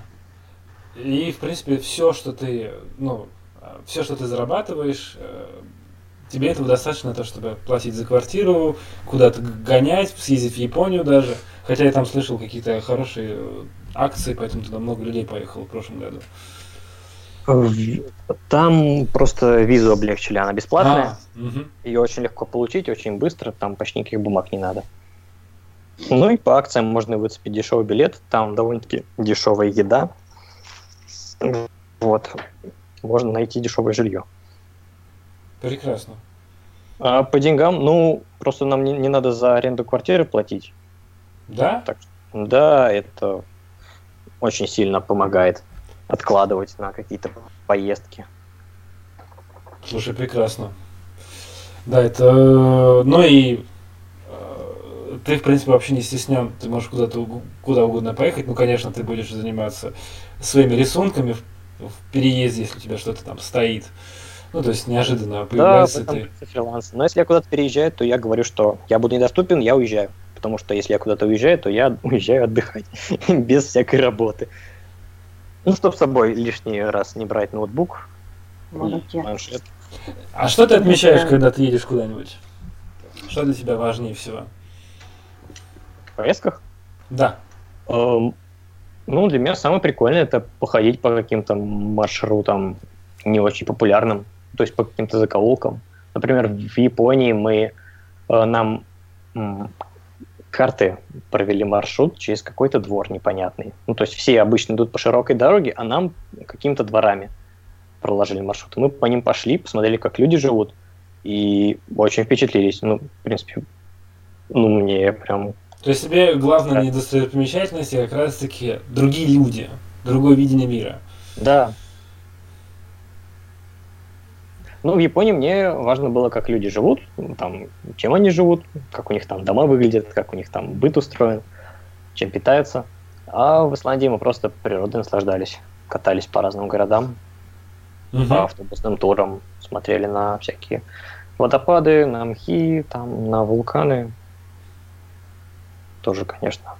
S3: И, в принципе, все, что ты, ну, все, что ты зарабатываешь, э, тебе этого достаточно на то, чтобы платить за квартиру, куда-то гонять, съездить в Японию даже. Хотя я там слышал какие-то хорошие э, акции, поэтому туда много людей поехало в прошлом году.
S2: Там просто визу облегчили, она бесплатная. А, угу. Ее очень легко получить, очень быстро, там почти никаких бумаг не надо. Ну и по акциям можно выцепить дешевый билет, там довольно-таки дешевая еда. Вот можно найти дешевое жилье.
S3: Прекрасно.
S2: А по деньгам, ну, просто нам не, не надо за аренду квартиры платить.
S3: Да?
S2: Так, да, это очень сильно помогает откладывать на какие-то поездки.
S3: Слушай, прекрасно. Да, это... Ну и э, ты, в принципе, вообще не стеснен. Ты можешь куда-то куда угодно поехать. Ну, конечно, ты будешь заниматься своими рисунками, в переезде, если у тебя что-то там стоит. Ну, то есть неожиданно появляется
S2: да, ты. фриланс. Но если я куда-то переезжаю, то я говорю, что я буду недоступен, я уезжаю. Потому что если я куда-то уезжаю, то я уезжаю отдыхать без всякой работы. Ну, чтобы с собой лишний раз не брать ноутбук,
S3: планшет. А что ты отмечаешь, когда ты едешь куда-нибудь? Что для тебя важнее всего?
S2: В поездках?
S3: Да.
S2: Эм, ну, для меня самое прикольное это походить по каким-то маршрутам не очень популярным, то есть по каким-то закоулкам. Например, в Японии мы э, нам карты провели маршрут через какой-то двор непонятный. Ну, то есть все обычно идут по широкой дороге, а нам какими-то дворами проложили маршрут. Мы по ним пошли, посмотрели, как люди живут, и очень впечатлились. Ну, в принципе, ну, мне прям
S3: то есть тебе главная да. недостопримечательность как раз-таки другие люди, другое видение мира.
S2: Да. Ну, в Японии мне важно было, как люди живут, там, чем они живут, как у них там дома выглядят, как у них там быт устроен, чем питаются. А в Исландии мы просто природой наслаждались, катались по разным городам, угу. по автобусным турам, смотрели на всякие водопады, на мхи, там, на вулканы, тоже, конечно,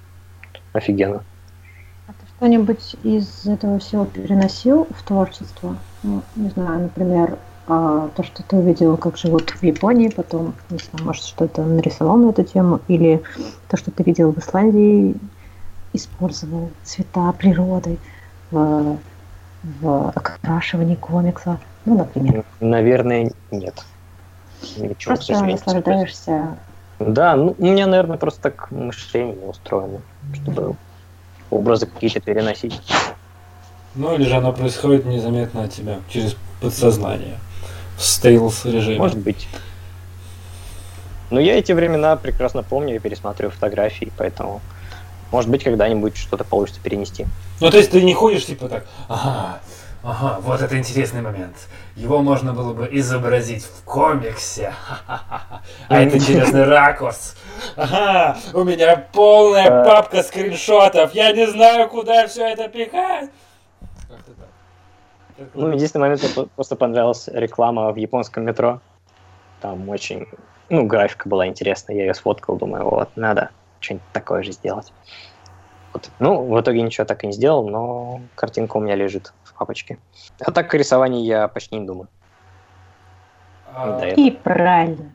S2: офигенно.
S4: А ты что-нибудь из этого всего переносил в творчество? Ну, не знаю, например, а, то, что ты увидел, как живут в Японии, потом, не знаю, может, что-то нарисовал на эту тему, или то, что ты видел в Исландии, использовал цвета природы в, в окрашивании комикса, ну, например.
S2: Наверное, нет.
S4: Ничего, Просто наслаждаешься
S2: да, ну, у меня, наверное, просто так мышление устроено, чтобы образы какие-то переносить.
S3: Ну, или же оно происходит незаметно от тебя, через подсознание, в стейлс режиме.
S2: Может быть. Но я эти времена прекрасно помню и пересматриваю фотографии, поэтому, может быть, когда-нибудь что-то получится перенести.
S3: Ну, то есть ты не ходишь, типа так, ага, Ага, вот это интересный момент. Его можно было бы изобразить в комиксе. А это интересный ракурс. Ага, у меня полная папка скриншотов. Я не знаю, куда все это пихать.
S2: Ну, единственный момент, мне просто понравилась реклама в японском метро. Там очень, ну, графика была интересная, я ее сфоткал, думаю, вот, надо что-нибудь такое же сделать. Вот. Ну, в итоге ничего так и не сделал, но картинка у меня лежит папочке. А так о рисовании я почти не думаю.
S4: А... И правильно.